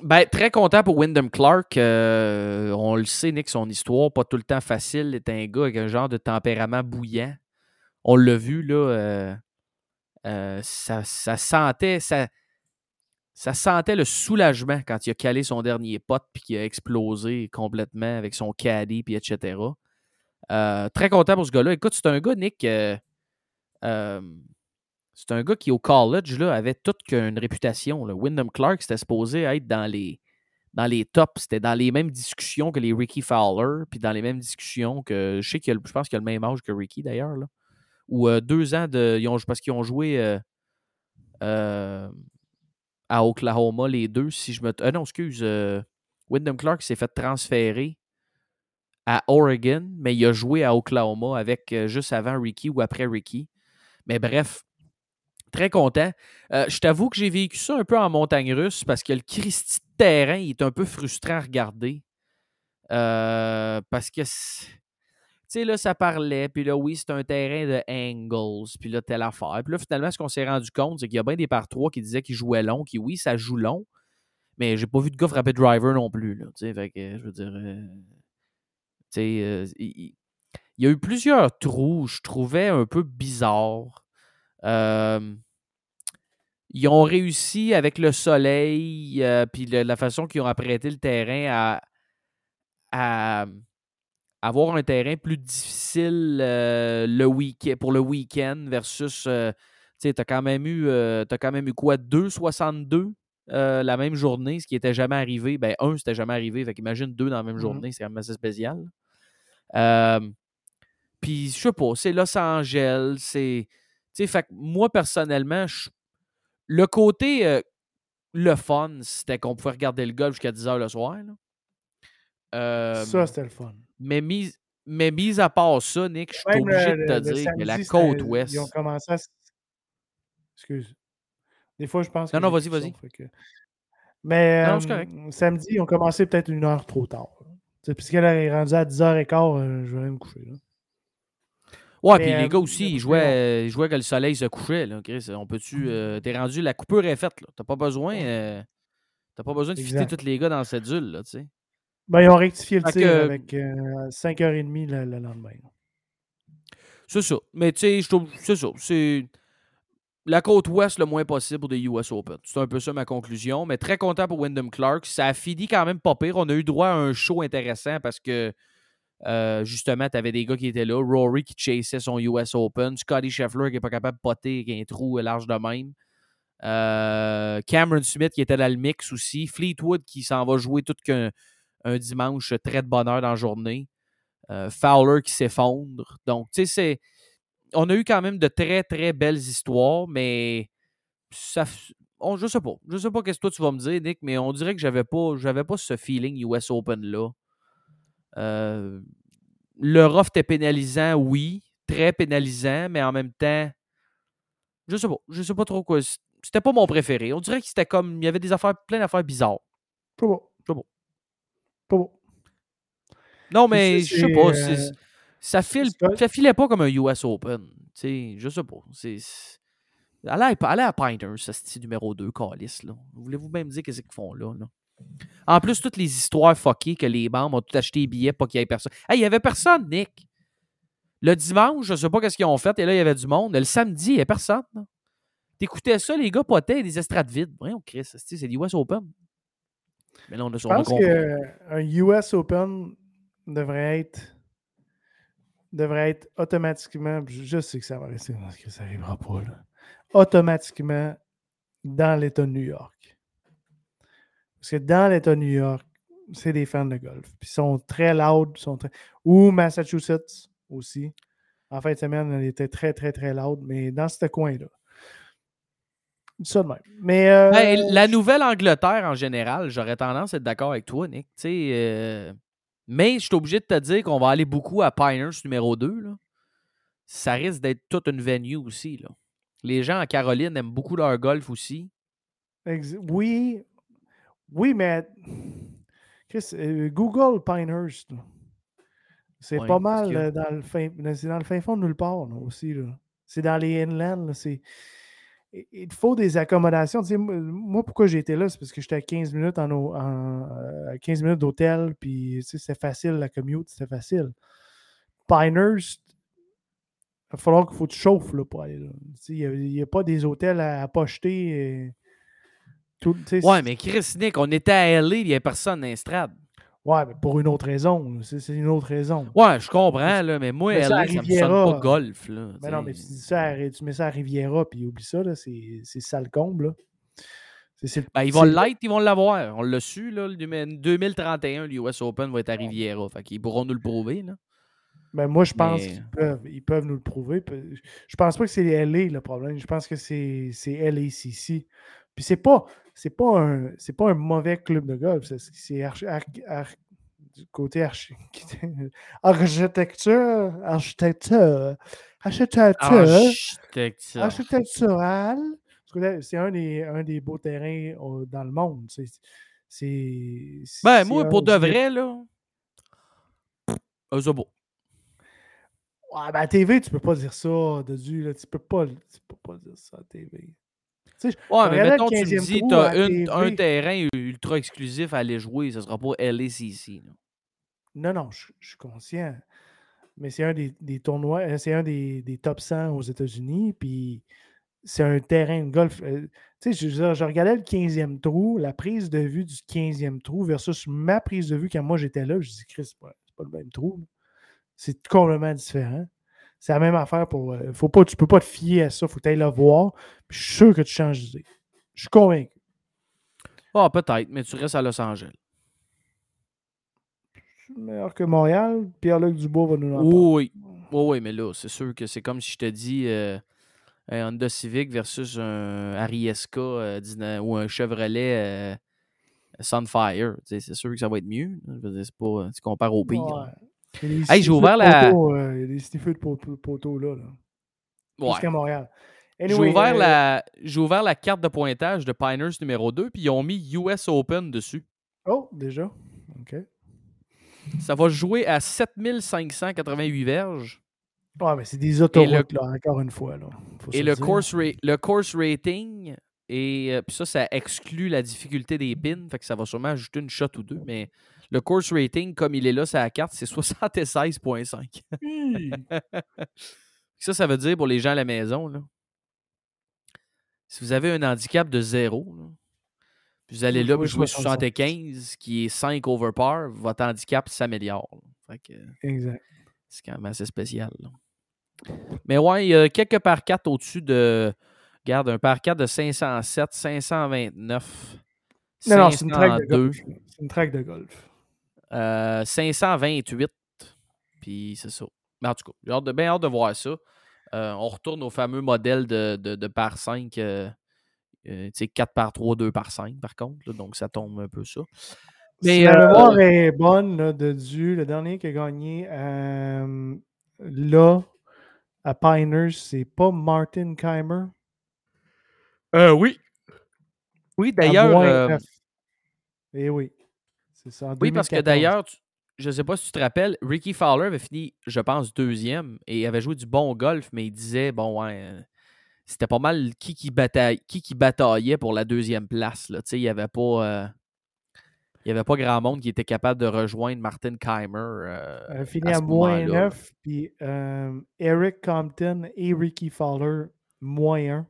Speaker 1: Ben, très content pour Wyndham Clark. Euh, on le sait, Nick, son histoire, pas tout le temps facile. Il est un gars avec un genre de tempérament bouillant. On l'a vu, là. euh, ça, sentait. Ça, ça sentait le soulagement quand il a calé son dernier pot puis qu'il a explosé complètement avec son caddie puis etc. Très content pour ce gars-là. Écoute, c'est un gars, Nick. Euh, c'est un gars qui, au college, là, avait toute qu'une réputation. Wyndham Clark, c'était supposé être dans les, dans les tops. C'était dans les mêmes discussions que les Ricky Fowler, puis dans les mêmes discussions que. Je sais qu'il je pense qu'il a le même âge que Ricky, d'ailleurs. Ou euh, deux ans de. ils parce qu'ils ont joué euh, à Oklahoma, les deux. Si je me. Ah non, excuse. Wyndham Clark s'est fait transférer à Oregon, mais il a joué à Oklahoma avec juste avant Ricky ou après Ricky. Mais bref, très content. Euh, je t'avoue que j'ai vécu ça un peu en montagne russe parce que le Christy de terrain est un peu frustrant à regarder. Euh, parce que, tu sais, là, ça parlait, puis là, oui, c'est un terrain de angles, puis là, telle affaire. Puis là, finalement, ce qu'on s'est rendu compte, c'est qu'il y a bien des par trois qui disaient qu'ils jouaient long, qui, oui, ça joue long, mais j'ai pas vu de gars frapper driver non plus, là, tu sais, je veux dire, euh, tu sais, il, y a eu plusieurs trous, je trouvais un peu bizarres. Euh, ils ont réussi avec le soleil, euh, puis la façon qu'ils ont apprêté le terrain à, à avoir un terrain plus difficile euh, le week pour le week-end versus, euh, tu sais, t'as quand même eu, euh, quand même eu quoi, 2,62 euh, la même journée, ce qui était jamais arrivé. Ben, un, c'était jamais arrivé. Fait qu'imagine deux dans la même
Speaker 2: Mhm.
Speaker 1: journée, c'est quand même assez spécial. Puis, je sais pas, c'est Los Angeles, c'est. Tu sais, fait que moi, personnellement, je- le côté. euh, le fun, c'était qu'on pouvait regarder le golf jusqu'à 10h le soir. là. Euh,
Speaker 2: ça, c'était le fun.
Speaker 1: mais, mis, mais mis à part ça, Nick, je suis obligé
Speaker 2: le-
Speaker 1: de te
Speaker 2: le
Speaker 1: dire que la côte ouest.
Speaker 2: Ils ont commencé à. Excuse. Des fois, je pense
Speaker 1: Non,
Speaker 2: que
Speaker 1: non,
Speaker 2: j'ai
Speaker 1: vas-y, vas-y.
Speaker 2: que- Mais
Speaker 1: Non, non,
Speaker 2: euh, samedi, ils ont commencé peut-être une heure trop tard. Puisqu'elle est rendue à 10h15, euh, je vais aller me coucher. là.
Speaker 1: Ouais, puis les
Speaker 2: euh,
Speaker 1: gars aussi, ils jouaient, ils jouaient que le soleil se couchait. Là, Chris. On peut-tu. euh, T'es rendu, la coupure est faite. là. T'as pas besoin. euh, T'as pas besoin de fitter tous les gars dans cette cédule, là, tu sais.
Speaker 2: Ben, ils ont rectifié le tir
Speaker 1: que-
Speaker 2: avec euh, 5h30 le, le lendemain.
Speaker 1: C'est ça. Mais tu sais, je trouve. C'est ça. C'est. La côte ouest le moins possible pour des US Open. C'est un peu ça ma conclusion. Mais très content pour Wyndham Clark. Ça a fini quand même pas pire. On a eu droit à un show intéressant parce que euh, justement, tu avais des gars qui étaient là. Rory qui chassait son US Open. Scotty Scheffler qui n'est pas capable de poter avec un trou large de même. Euh, Cameron Smith qui était dans le mix aussi. Fleetwood qui s'en va jouer tout qu'un un dimanche très de bonheur dans la journée. Euh, Fowler qui s'effondre. Donc, tu sais, c'est. On a eu quand même de très, très belles histoires, mais ça, on, je sais pas. Je sais pas qu'est-ce que toi tu vas me dire, Nick, mais on dirait que j'avais pas, j'avais pas ce feeling US Open là. Euh, le rough était pénalisant, oui, très pénalisant, mais en même temps, je sais pas, je sais pas trop quoi. C'était pas mon préféré. On dirait que c'était comme, il y avait des affaires, plein d'affaires bizarres.
Speaker 2: Pas bon.
Speaker 1: Pas bon.
Speaker 2: Pas bon.
Speaker 1: Non, mais je sais pas. Euh, ça, file, ça filait pas comme un US Open. sais, je sais pas. C'est. Allez, allez à Pinter, ce style numéro 2, Calis. Voulez-vous même dire qu'est-ce qu'ils font là, là? En plus, toutes les histoires fuckées que les membres ont tout acheté des billets pour qu'il y ait personne. Hey, il y avait personne, Nick. Le dimanche, je sais pas qu'est-ce qu'ils ont fait, et là, il y avait du monde. Le samedi, il n'y avait personne. T'écoutais ça, les gars potaient des estrades vides. Voyons, Chris, c'est l'US Open.
Speaker 2: Mais là, on a Je pense qu'un US Open devrait être devrait être automatiquement, je sais que ça va rester, parce que ça n'arrivera pas, là, automatiquement dans l'État de New York. Parce que dans l'État de New York, c'est des fans de golf. Puis ils sont très loud. Sont très... Ou Massachusetts aussi. En fin de semaine, elle était très, très, très loud, mais dans ce coin-là. Ça de même. Mais, euh,
Speaker 1: ben, la Nouvelle-Angleterre, en général, j'aurais tendance à être d'accord avec toi, Nick. Euh, mais je suis obligé de te dire qu'on va aller beaucoup à Piners numéro 2. Là. Ça risque d'être toute une venue aussi. Là. Les gens en Caroline aiment beaucoup leur golf aussi.
Speaker 2: Oui, oui, mais euh, Google Pinehurst. C'est pas mal euh, dans, le fin, dans le fin fond de nulle part aussi. C'est dans les inlands. Il faut des accommodations. moi, pourquoi j'ai été là, c'est parce que j'étais à 15 minutes en, 15 minutes d'hôtel, puis c'était facile, la commute, c'était facile. Pinehurst, il va falloir qu'il faut que tu chauffes là, pour aller là. Il n'y a, pas des hôtels à, à pocheter.
Speaker 1: Ouais, mais Chris Nick, on était à LA, il n'y a personne dans l'estrade.
Speaker 2: Ouais, mais pour une autre raison. C'est une autre raison.
Speaker 1: Ouais, je comprends, là, mais moi, LA, ça, me sonne pas golf. Là,
Speaker 2: mais non, mais tu, dis ça, tu mets ça à Riviera, puis oublie ça, c'est sale comble. Là.
Speaker 1: Ben, ils vont l'être, ils vont l'avoir. On l'a su, là, 2031, l'US Open va être à Riviera. Fait qu'ils pourront nous le prouver. Là.
Speaker 2: Ben, moi, je pense qu'ils peuvent, ils peuvent nous le prouver. Je pense pas que c'est LA le problème. Je pense que c'est LACC. Puis c'est pas, c'est pas un c'est pas un mauvais club de golf. C'est du côté architecture, architecture, architecture, architectural. C'est un des, un des beaux terrains dans le monde. C'est.
Speaker 1: Ben, moi, pour de vrai, là. Un beau.
Speaker 2: Ouais, ben, à TV, tu peux pas dire ça, de Là. Tu, peux pas, tu peux pas dire ça à TV
Speaker 1: ouais, mais mettons, tu me dis, tu as un terrain ultra exclusif à aller jouer, ce sera pas LACC.
Speaker 2: Non, non, je, suis conscient. Mais c'est un des, tournois, euh, c'est un des, top 100 aux États-Unis, puis c'est un terrain de golf. Euh, tu sais, je, regardais le 15e trou, la prise de vue du 15e trou versus ma prise de vue quand moi j'étais là. Je dis, Chris, c'est pas, pas le même trou. C'est complètement différent. C'est la même affaire pour. Euh, faut pas, tu peux pas te fier à ça. Faut que tu le voir. je suis sûr que tu changes d'idée. Je suis convaincu.
Speaker 1: Ah, peut-être, mais tu restes à Los Angeles.
Speaker 2: Meilleur que Montréal, Pierre-Luc Dubois va nous en
Speaker 1: parler. Oui, oui, oui, mais là, c'est sûr que c'est comme si je te dis euh, un Honda Civic versus un Ariesca euh, ou un Chevrolet Sunfire. C'est sûr que ça va être mieux. C'est pas, tu compares au pire.
Speaker 2: Hey, j'ai ouvert la. Euh, il y a des de poteaux là. là. Ouais. Jusqu'à Montréal.
Speaker 1: j'ai ouvert, euh, la... ouvert la carte de pointage de Piners numéro 2, puis ils ont mis US Open dessus.
Speaker 2: Oh, déjà? OK.
Speaker 1: Ça va jouer à 7588 verges.
Speaker 2: Ouais, mais c'est des autoroutes, là, encore une fois. Là.
Speaker 1: et le course, le course rating, et euh, puis ça, ça exclut la difficulté des pins, fait que ça va sûrement ajouter une shot ou deux, mais le course rating, comme il est là sur la carte, c'est 76,5. ça, ça veut dire pour les gens à la maison, là, si vous avez un handicap de zéro, puis vous allez là pour jouer 75, qui est 5 over par, votre handicap s'améliore.
Speaker 2: Exact.
Speaker 1: C'est quand même assez spécial. Mais ouais, il y a quelques par 4 au-dessus de. Regarde, un par 4 de 507, 529. Non, non, c'est une track de golf.
Speaker 2: C'est une track de golf.
Speaker 1: 528. Euh, Puis c'est ça. Mais en tout cas, j'ai bien hâte de voir ça. Euh, on retourne au fameux modèle de, de, par 5 euh, Euh, tu sais, 4 par 3, 2 par 5, par contre. là, donc, ça tombe un peu ça.
Speaker 2: Mais
Speaker 1: Mais,
Speaker 2: la
Speaker 1: euh,
Speaker 2: mémoire est bonne là, de Dieu. Le dernier qui a gagné euh, là, à Piners, c'est pas Martin Keimer?
Speaker 1: euh, oui. Oui, d'ailleurs. euh.
Speaker 2: Eh oui. C'est ça. en
Speaker 1: oui, parce que
Speaker 2: 2014.
Speaker 1: d'ailleurs, tu- je ne sais pas si tu te rappelles, Ricky Fowler avait fini, je pense, deuxième et il avait joué du bon golf, mais il disait, bon, ouais, euh, c'était pas mal qui qui, bataille, qui qui bataillait pour la deuxième place. Là. Il n'y avait pas. euh, il y avait pas grand monde qui était capable de rejoindre Martin Keimer. euh,
Speaker 2: a fini
Speaker 1: à
Speaker 2: moins
Speaker 1: moment-là, là.
Speaker 2: 9. Puis euh, Eric Compton et Ricky Fowler, moins 1.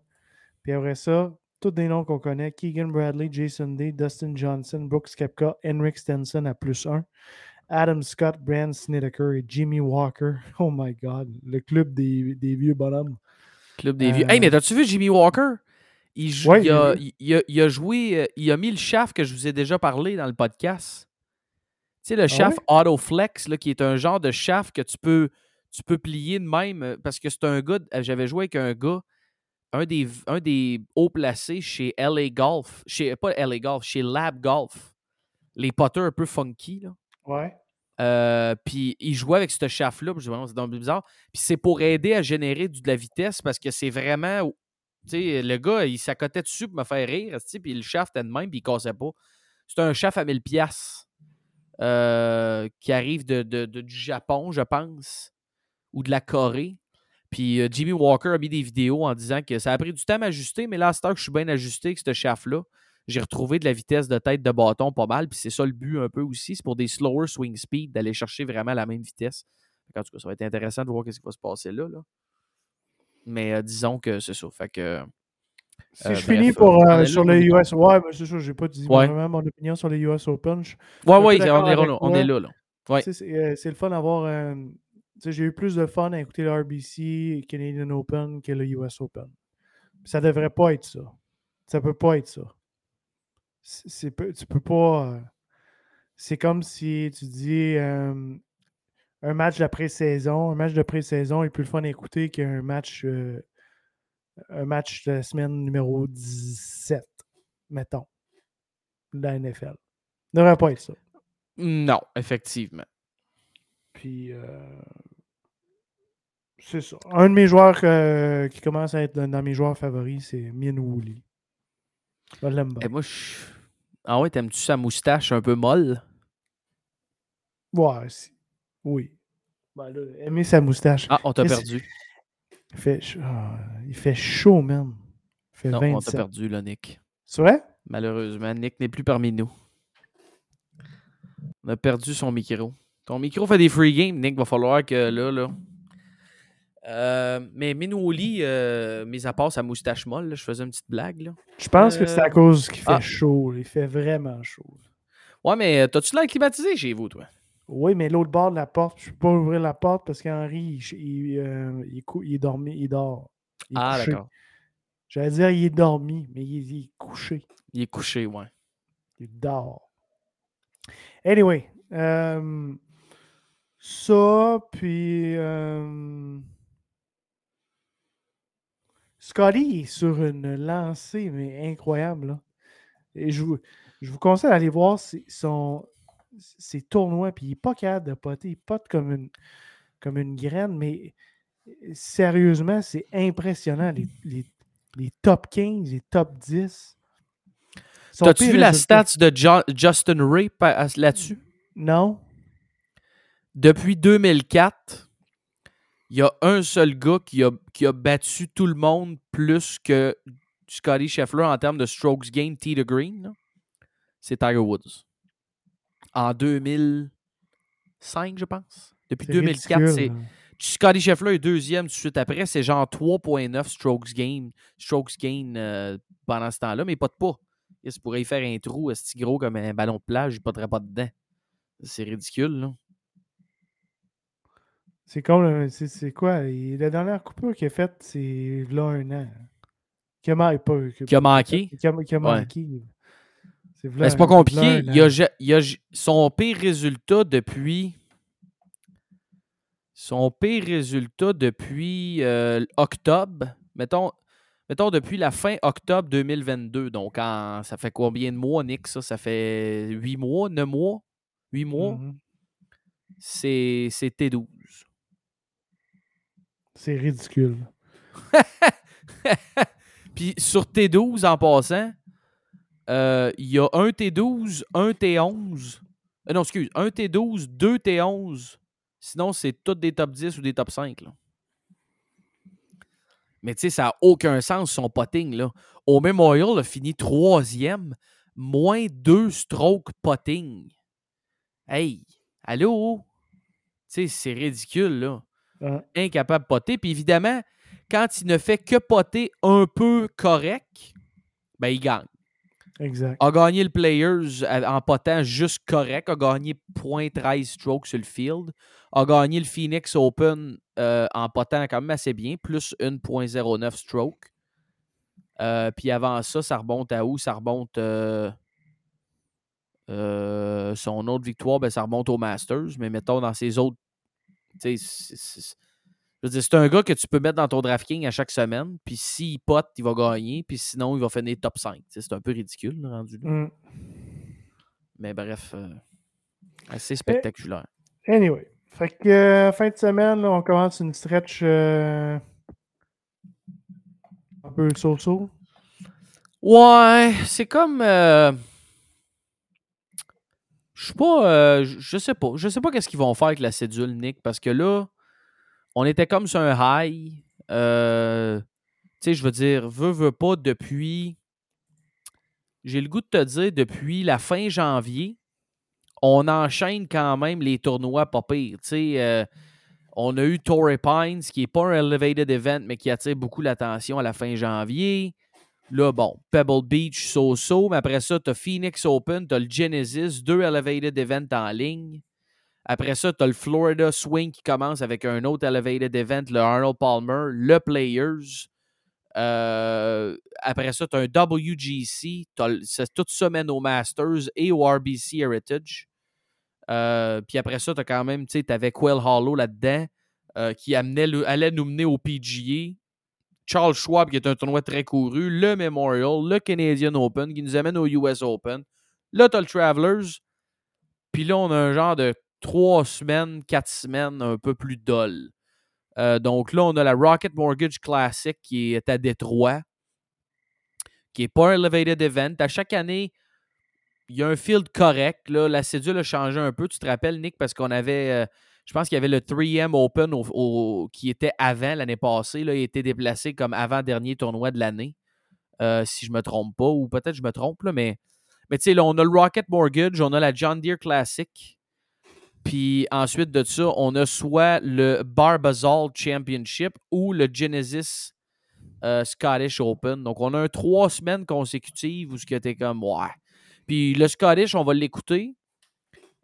Speaker 2: Puis après ça, tous des noms qu'on connaît Keegan Bradley, Jason Day, Dustin Johnson, Brooks Kepka, Henrik Stenson à plus 1. Adam Scott, Brand Snedeker et Jimmy Walker. Oh my God, le club des, des vieux bonhommes.
Speaker 1: Club des
Speaker 2: Euh,
Speaker 1: vieux. Hey, mais t'as-tu vu Jimmy Walker? Il, joue-
Speaker 2: Ouais,
Speaker 1: il, a,
Speaker 2: j'ai
Speaker 1: il, il a- il a joué, euh, il a mis le shaft que je vous ai déjà parlé dans le podcast. Tu sais, le shaft Autoflex, là, qui est un genre de shaft que tu peux, tu peux plier de même, euh, parce que c'est un gars, euh, j'avais joué avec un gars, un des, un des hauts placés chez LA Golf, chez, pas LA Golf, chez Lab Golf. Les potters un peu funky, là.
Speaker 2: Ouais.
Speaker 1: Euh, puis il jouait avec ce puis Je me c'est bizarre. Puis c'est pour aider à générer du- de la vitesse parce que c'est vraiment. Tu sais, le gars, il s'accotait dessus pour me faire rire. Puis le shaft était de même, puis il cassait pas. C'est un shaft à 1000$ piastres, euh, qui arrive de, de- de- du Japon, je pense, ou de la Corée. Puis euh, Jimmy Walker a mis des vidéos en disant que ça a pris du temps à m'ajuster, mais là, à cette heure que je suis bien ajusté avec ce shaft-là, j'ai retrouvé de la vitesse de tête de bâton pas mal. Puis c'est ça le but un peu aussi. C'est pour des slower swing speed d'aller chercher vraiment la même vitesse. Qu'en tout cas, ça va être intéressant de voir ce qui va se passer là. là. Mais euh, disons que c'est ça. Fait que.
Speaker 2: Si
Speaker 1: Euh,
Speaker 2: je
Speaker 1: bref,
Speaker 2: finis pour, euh, sur les US, ouais, mais c'est ça, j'ai pas dit
Speaker 1: Ouais.
Speaker 2: vraiment mon opinion sur les US Open. Je-
Speaker 1: Ouais, ouais, on est, là, on est
Speaker 2: toi.
Speaker 1: là. là. Ouais.
Speaker 2: C'est le fun d'avoir. J'ai eu plus de fun à écouter le RBC Canadian Open que le US Open. Ça devrait pas être ça. Ça peut pas être ça. C'est, tu peux pas. euh, c'est comme si tu dis euh, un match de pré-saison. Un match de pré-saison est plus le fun à écouter qu'un match. euh, un match de la semaine numéro 17, mettons, de la NFL. Ça devrait pas être ça.
Speaker 1: Non, effectivement.
Speaker 2: Puis, euh, c'est ça. Un de mes joueurs euh, qui commence à être dans, mes joueurs favoris, c'est Min. Je l'aime bien.
Speaker 1: Et moi, je. Ah ouais, t'aimes-tu sa moustache un peu molle?
Speaker 2: Ouais, si. Oui. Ben là, aimer sa moustache.
Speaker 1: Ah, on t'a perdu.
Speaker 2: Il fait, ah, il fait chaud, man. Il fait
Speaker 1: Non, on t'a
Speaker 2: 27.
Speaker 1: perdu, là, Nick.
Speaker 2: C'est vrai?
Speaker 1: Malheureusement, Nick n'est plus parmi nous. On a perdu son micro. Ton micro fait des free games, Nick. Va falloir que là, là. Euh, mais Minouli, euh, mis à part sa moustache molle, là, je faisais une petite blague. Là.
Speaker 2: Je pense que c'est
Speaker 1: Euh,
Speaker 2: à cause qu'il fait
Speaker 1: ah.
Speaker 2: chaud. Il fait vraiment chaud.
Speaker 1: Ouais, mais euh, t'as-tu l'air climatisé chez vous, toi?
Speaker 2: Oui, mais l'autre bord de la porte, je ne peux pas ouvrir la porte parce qu'Henri, il, il, euh, il, cou- il est dormi, il dort. Il est
Speaker 1: ah, d'accord.
Speaker 2: J'allais dire il est dormi, mais il, est couché.
Speaker 1: Il est couché, ouais.
Speaker 2: Il dort. Anyway, euh, ça, puis euh, Scotty est sur une lancée, mais incroyable. Là. Et je, vous, je vous conseille d'aller voir ses, son, ses tournois, puis il n'est pas capable de poter. Il pote comme une, comme une graine, mais sérieusement, c'est impressionnant. Les, les- les top 15, les top 10. Son
Speaker 1: T'as-tu vu la stats de Jo- Justin Ray là-dessus?
Speaker 2: Non.
Speaker 1: Depuis 2004, il y a un seul gars qui a, qui a battu tout le monde plus que Scotty Scheffler en termes de strokes gain tee to green. C'est Tiger Woods. En 2005, je pense. Depuis
Speaker 2: C'est
Speaker 1: 2004,
Speaker 2: ridicule,
Speaker 1: c'est
Speaker 2: là.
Speaker 1: Scotty Scheffler est deuxième tout de suite après. C'est genre 3.9 strokes gain, strokes gain euh, pendant ce temps-là, mais pas de pas. Il pourrait y faire un trou si gros comme un ballon de plage, il ne pas dedans. C'est ridicule, là.
Speaker 2: C'est comme. C'est quoi? Il- La dernière coupure qu'il a faite, c'est là un an. Qui a, ma- pas- que-
Speaker 1: Qui a manqué.
Speaker 2: Qui a, qui a
Speaker 1: Ouais.
Speaker 2: manqué. C'est
Speaker 1: Ben, pas compliqué. Il a, il a son pire résultat depuis. Son pire résultat depuis euh, octobre. Mettons, mettons, depuis la fin octobre 2022. Donc, en, ça fait combien de mois, Nick, ça? Ça fait 8 mois, 9 mois? 8 mois?
Speaker 2: Mhm.
Speaker 1: C'est c'est T12.
Speaker 2: C'est ridicule.
Speaker 1: Puis sur T12, en passant, euh, il y a un T12, un T11. Euh, non, excuse, un T12, deux T11. Sinon, c'est tous des top 10 ou des top 5. là. Mais tu sais, ça n'a aucun sens son potting. Là. Au Memorial, a fini troisième, moins deux strokes potting. Hey, allô? Tu sais, c'est ridicule, là. Incapable de potter. Puis évidemment, quand il ne fait que potter un peu correct, ben il gagne.
Speaker 2: exact.
Speaker 1: A gagné le Players en potant juste correct. A gagné 0.13 strokes sur le field. A gagné le Phoenix Open euh, en potant quand même assez bien, plus 1.09 stroke. Euh, puis avant ça, ça remonte à où? Ça remonte... euh, son autre victoire, ben, ça remonte au Masters. Mais mettons, dans ses autres... c'est- un gars que tu peux mettre dans ton DraftKings à chaque semaine. Puis s'il pote, il va gagner. Puis sinon, il va finir top 5. Tu sais, C'est un peu ridicule, là, rendu là.
Speaker 2: Mm.
Speaker 1: Mais bref, euh, assez spectaculaire.
Speaker 2: Anyway. Fait que euh, fin de semaine, là, on commence une stretch euh, un peu so-so.
Speaker 1: Ouais, c'est comme. Je sais pas. euh, je sais pas. Je sais pas qu'est-ce qu'ils vont faire avec la cédule, Nick, parce que là, on était comme sur un high. Euh, tu sais, je veux dire, veux, veux pas depuis. J'ai le goût de te dire, depuis la fin janvier, on enchaîne quand même les tournois pas pires. Tu sais, euh, on a eu Torrey Pines, qui n'est pas un elevated event, mais qui attire beaucoup l'attention à la fin janvier. Là, bon, Pebble Beach, so-so, mais après ça, tu Phoenix Open, tu le Genesis, deux elevated events en ligne. Après ça, tu le Florida Swing qui commence avec un autre elevated event, le Arnold Palmer, le Players. Euh, après ça, tu un WGC, c'est toute semaine au Masters et au RBC Heritage. Euh, puis après ça, tu as quand même, tu sais, Quail Hollow là-dedans euh, qui amenait allait nous mener au PGA. Charles Schwab, qui est un tournoi très couru, le Memorial, le Canadian Open, qui nous amène au US Open. Là, tu Travelers. Puis là, on a un genre de trois semaines, quatre semaines un peu plus dol. Euh, donc là, on a la Rocket Mortgage Classic qui est à Détroit, qui n'est pas un elevated event. À chaque année, il y a un field correct. La cédule a changé un peu. Tu te rappelles, Nick, parce qu'on avait, euh, je pense qu'il y avait le 3M Open au- qui était avant l'année passée. Là, il été déplacé comme avant-dernier tournoi de l'année, euh, si je ne me trompe pas, ou peut-être je me trompe, là, mais, mais tu sais, on a le Rocket Mortgage, on a la John Deere Classic. Puis ensuite de ça, on a soit le Barbazal Championship ou le Genesis euh, Scottish Open. Donc, on a un trois semaines consécutives où ce qui était comme, ouais. Puis le Scottish, on va l'écouter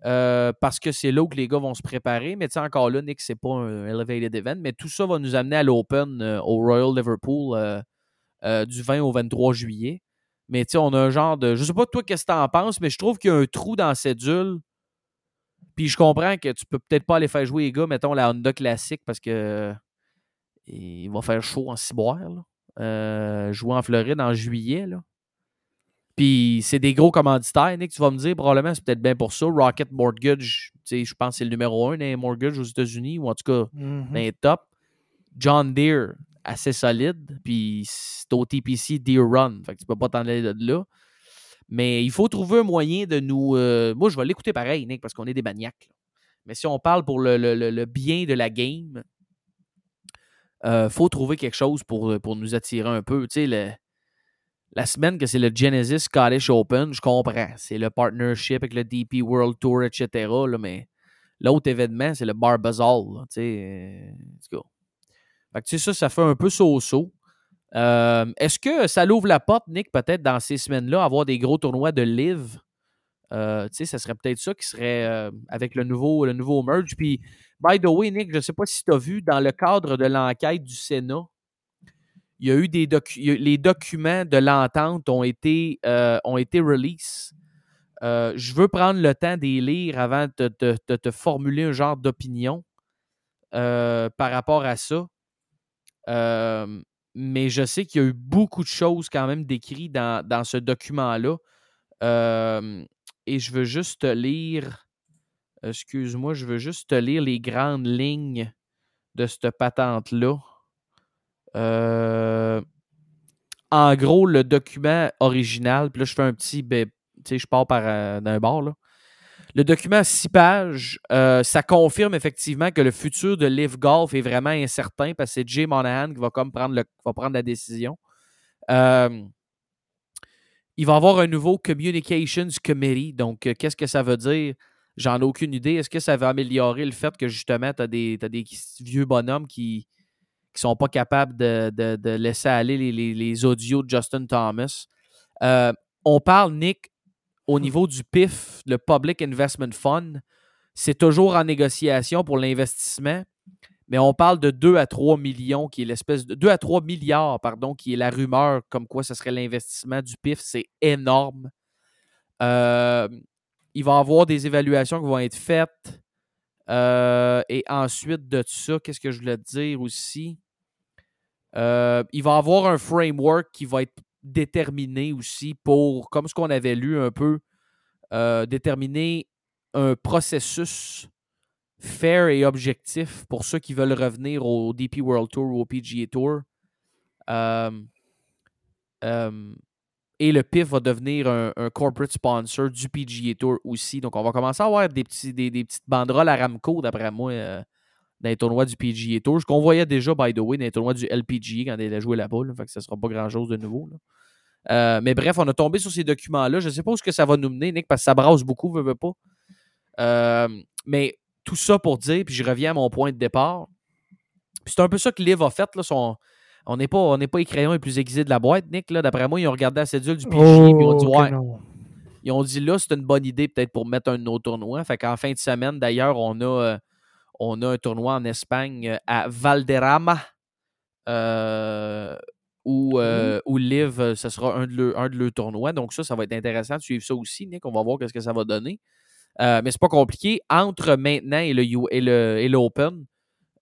Speaker 1: euh, parce que c'est là où les gars vont se préparer. Mais encore là, Nick, c'est pas un elevated event. Mais tout ça va nous amener à l'Open euh, au Royal Liverpool euh, du 20 au 23 juillet. Mais tu sais, on a un genre de. Je sais pas toi qu'est-ce que t'en penses, mais je trouve qu'il y a un trou dans la cédule. Puis je comprends que tu peux peut-être pas aller faire jouer les gars, mettons la Honda classique parce que il va faire chaud en ciboire. Jouer en Floride en juillet. Puis c'est des gros commanditaires, Nick, tu vas me dire, probablement c'est peut-être bien pour ça. Rocket Mortgage, je pense que c'est le numéro un des mortgages aux États-Unis, ou en tout cas dans les top. John Deere, assez solide. Puis c'est au TPC Deere Run. Fait que tu peux pas t'en aller de là. Mais il faut trouver un moyen de nous. euh, moi, je vais l'écouter pareil, Nick, parce qu'on est des maniaques. là. Mais si on parle pour le, le- le- le bien de la game, il faut trouver quelque chose pour, pour nous attirer un peu. Tu sais, le- la semaine que c'est le Genesis Scottish Open, je comprends. C'est le partnership avec le DP World Tour, etc. là, mais l'autre événement, c'est le Barbazal. Tu sais, euh, tu sais, ça, ça fait un peu so-so. Euh, Est-ce que ça l'ouvre la porte, Nick, peut-être dans ces semaines-là, avoir des gros tournois de live? Euh, tu sais, ça serait peut-être ça qui serait euh, avec le nouveau, le nouveau merge. Puis, by the way, Nick, je ne sais pas si tu as vu dans le cadre de l'enquête du Sénat, il y a eu des les documents de l'entente ont été, euh, ont été release. Euh, je veux prendre le temps de les lire avant de te, formuler un genre d'opinion euh, par rapport à ça. Euh, mais je sais qu'il y a eu beaucoup de choses quand même décrites dans, dans ce document-là. Et je veux juste te lire. Excuse-moi, je veux juste te lire les grandes lignes de cette patente-là. Euh, en gros, le document original, puis là, je fais un petit. Tu sais, je pars par euh, d'un bord, là. Le document à six pages, euh, ça confirme effectivement que le futur de Live Golf est vraiment incertain parce que c'est Jay Monahan qui va, comme prendre, le, va prendre la décision. il va avoir un nouveau Communications Committee. Donc, qu'est-ce que ça veut dire? J'en ai aucune idée. Est-ce que ça va améliorer le fait que justement, tu as, des vieux bonhommes qui ne sont pas capables de, laisser aller les, audios de Justin Thomas? Euh, on parle, Nick, au niveau du PIF, le Public Investment Fund. C'est toujours en négociation pour l'investissement, mais on parle de 2 à 3 millions, qui est l'espèce de 2 à 3 milliards, pardon, qui est la rumeur comme quoi ce serait l'investissement du PIF. C'est énorme. Euh, il va y avoir des évaluations qui vont être faites. Euh, et ensuite de ça, qu'est-ce que je voulais te dire aussi? Euh, il va avoir un framework qui va être déterminé aussi pour, comme ce qu'on avait lu un peu, euh, déterminer un processus fair et objectif pour ceux qui veulent revenir au DP World Tour ou au PGA Tour. Et le PIF va devenir un, corporate sponsor du PGA Tour aussi. Donc, on va commencer à avoir des, petits, des, petites banderoles à Ramco, d'après moi, euh, dans les tournois du PGA Tour. Ce qu'on voyait déjà, by the way, dans les tournois du LPGA quand il a joué la boule. Fait que ça ne sera pas grand-chose de nouveau. Euh, mais bref, on a tombé sur ces documents-là. Je ne sais pas où ce que ça va nous mener, Nick, parce que ça brasse beaucoup, veux, veux pas. Euh, mais tout ça pour dire, puis je reviens à mon point de départ. c'est un peu ça que Liv a fait, là, son, on n'est pas, on pas les crayons les plus aiguisés de la boîte, Nick. Là. D'après moi, ils ont regardé la cédule du PG oh, ils ont dit Ouais. Ils ont dit là, c'est une bonne idée peut-être pour mettre un autre tournoi. Fait qu'en fin de semaine, d'ailleurs, on a, euh, on a un tournoi en Espagne euh, à Valderrama. Euh, où, euh, Liv, ce sera un de, leurs, un tournois. Donc, ça, ça va être intéressant de suivre ça aussi, Nick. On va voir ce que ça va donner. mais c'est pas compliqué. Entre maintenant et le et l'Open,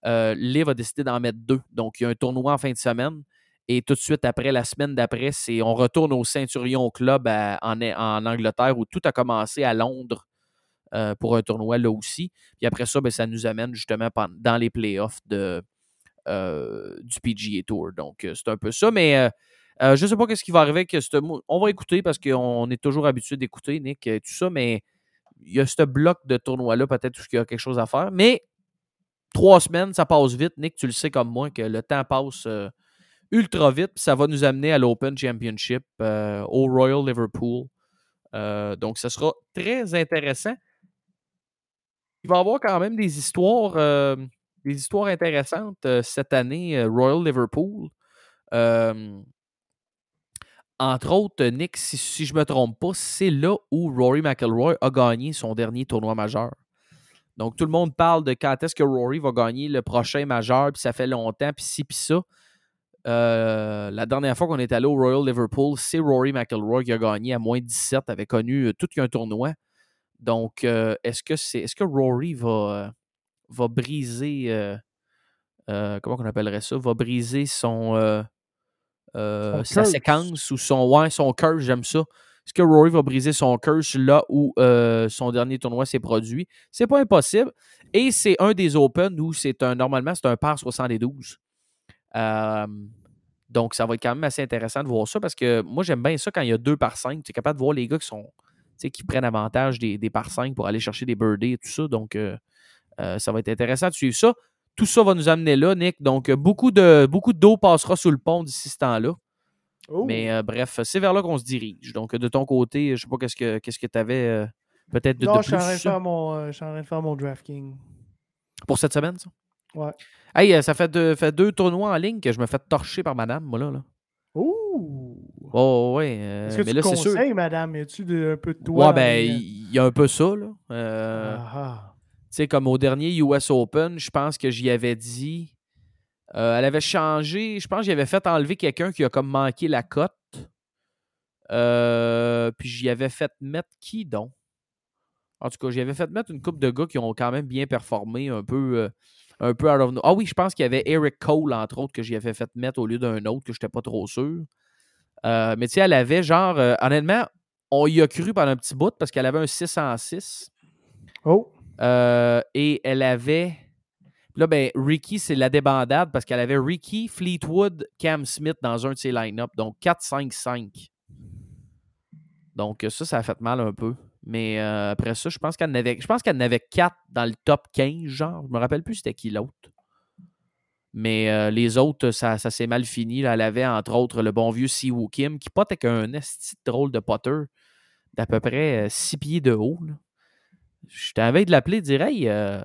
Speaker 1: euh, a décidé d'en mettre deux. Donc, il y a un tournoi en fin de semaine. Et tout de suite après, la semaine d'après, c'est on retourne au Ceinturion Club en, Angleterre où tout a commencé à Londres euh, pour un tournoi là aussi. Puis après ça, ben, ça nous amène justement dans les playoffs de, euh, du PGA Tour. Donc, c'est un peu ça. Mais je ne sais pas ce qui va arriver. On va écouter parce qu'on est toujours habitué d'écouter, Nick, tout ça, mais il y a ce bloc de tournoi-là, peut-être qu'il y a quelque chose à faire. Mais trois semaines, ça passe vite. Nick, tu le sais comme moi que le temps passe euh, ultra vite. ça va nous amener à l'Open Championship euh, au Royal Liverpool. Euh, donc, ce sera très intéressant. Il va y avoir quand même des histoires, des histoires intéressantes cette année, Royal Liverpool. entre autres, Nick, si, je ne me trompe pas, c'est là où Rory McIlroy a gagné son dernier tournoi majeur. Donc, tout le monde parle de quand est-ce que Rory va gagner le prochain majeur, puis ça fait longtemps, puis ci, puis ça. Euh, la dernière fois qu'on est allé au Royal Liverpool, c'est Rory McIlroy qui a gagné à moins 17, avait connu euh, tout un tournoi. Donc, euh, est-ce que c'est est-ce que Rory va, va briser comment on appellerait ça? Va briser son, sa séquence ou son ouais, son curse, j'aime ça. Est-ce que Rory va briser son curse là où euh, son dernier tournoi s'est produit? C'est pas impossible. Et c'est un des Open où c'est un normalement c'est un par 72. Euh, donc, ça va être quand même assez intéressant de voir ça parce que moi, j'aime bien ça quand il y a deux par 5. Tu es capable de voir les gars qui sont qui prennent avantage des, par 5 pour aller chercher des birdies et tout ça. Donc, euh, ça va être intéressant de suivre ça. Tout ça va nous amener là, Nick. Donc, beaucoup de beaucoup d'eau passera sous le pont d'ici ce temps-là. Mais euh, bref, c'est vers là qu'on se dirige. Donc, de ton côté, je sais pas qu'est-ce que qu'est-ce que tu avais euh, peut-être de,
Speaker 2: non,
Speaker 1: de
Speaker 2: plus. Non, je suis en train de faire mon DraftKings.
Speaker 1: Pour cette semaine, ça?
Speaker 2: Ouais.
Speaker 1: Hey, euh, ça fait, deux, fait deux tournois en ligne que je me fais torcher par madame, moi, là. là.
Speaker 2: Ouh!
Speaker 1: Oh, ouais.
Speaker 2: Est-ce que mais tu là, conseilles, madame? Y a-tu un peu de
Speaker 1: toi? Ouais, ben, il y a un peu ça, là. Ah, ah. Tu sais, comme au dernier US Open, je pense que j'y avais dit euh, elle avait changé. Je pense que j'avais fait enlever quelqu'un qui a comme manqué la cote. Euh, puis j'y avais fait mettre qui donc? En tout cas, j'y avais fait mettre une coupe de gars qui ont quand même bien performé un peu. Euh, un peu out of no- Ah oui, je pense qu'il y avait Eric Cole, entre autres, que j'y avais fait mettre au lieu d'un autre que je n'étais pas trop sûr. Mais tu sais, elle avait genre, honnêtement, on y a cru pendant un petit bout parce qu'elle avait un 6 en 6.
Speaker 2: Oh,
Speaker 1: et elle avait. Là, ben, Ricky, c'est la débandade parce qu'elle avait Ricky, Fleetwood, Cam Smith dans un de ses line-up. Donc 4-5-5. Donc ça, ça a fait mal un peu. Mais euh, après ça, je pense qu'elle avait. Je pense qu'elle avait 4 dans le top 15, genre. Je me rappelle plus c'était qui l'autre. Mais euh, les autres, ça, ça s'est mal fini. là. Elle avait, entre autres, le bon vieux Siwoo Kim, qui pote avec un esti drôle de potter d'à peu près 6 pieds de haut. Je t'avais de l'appeler dire Hey, euh,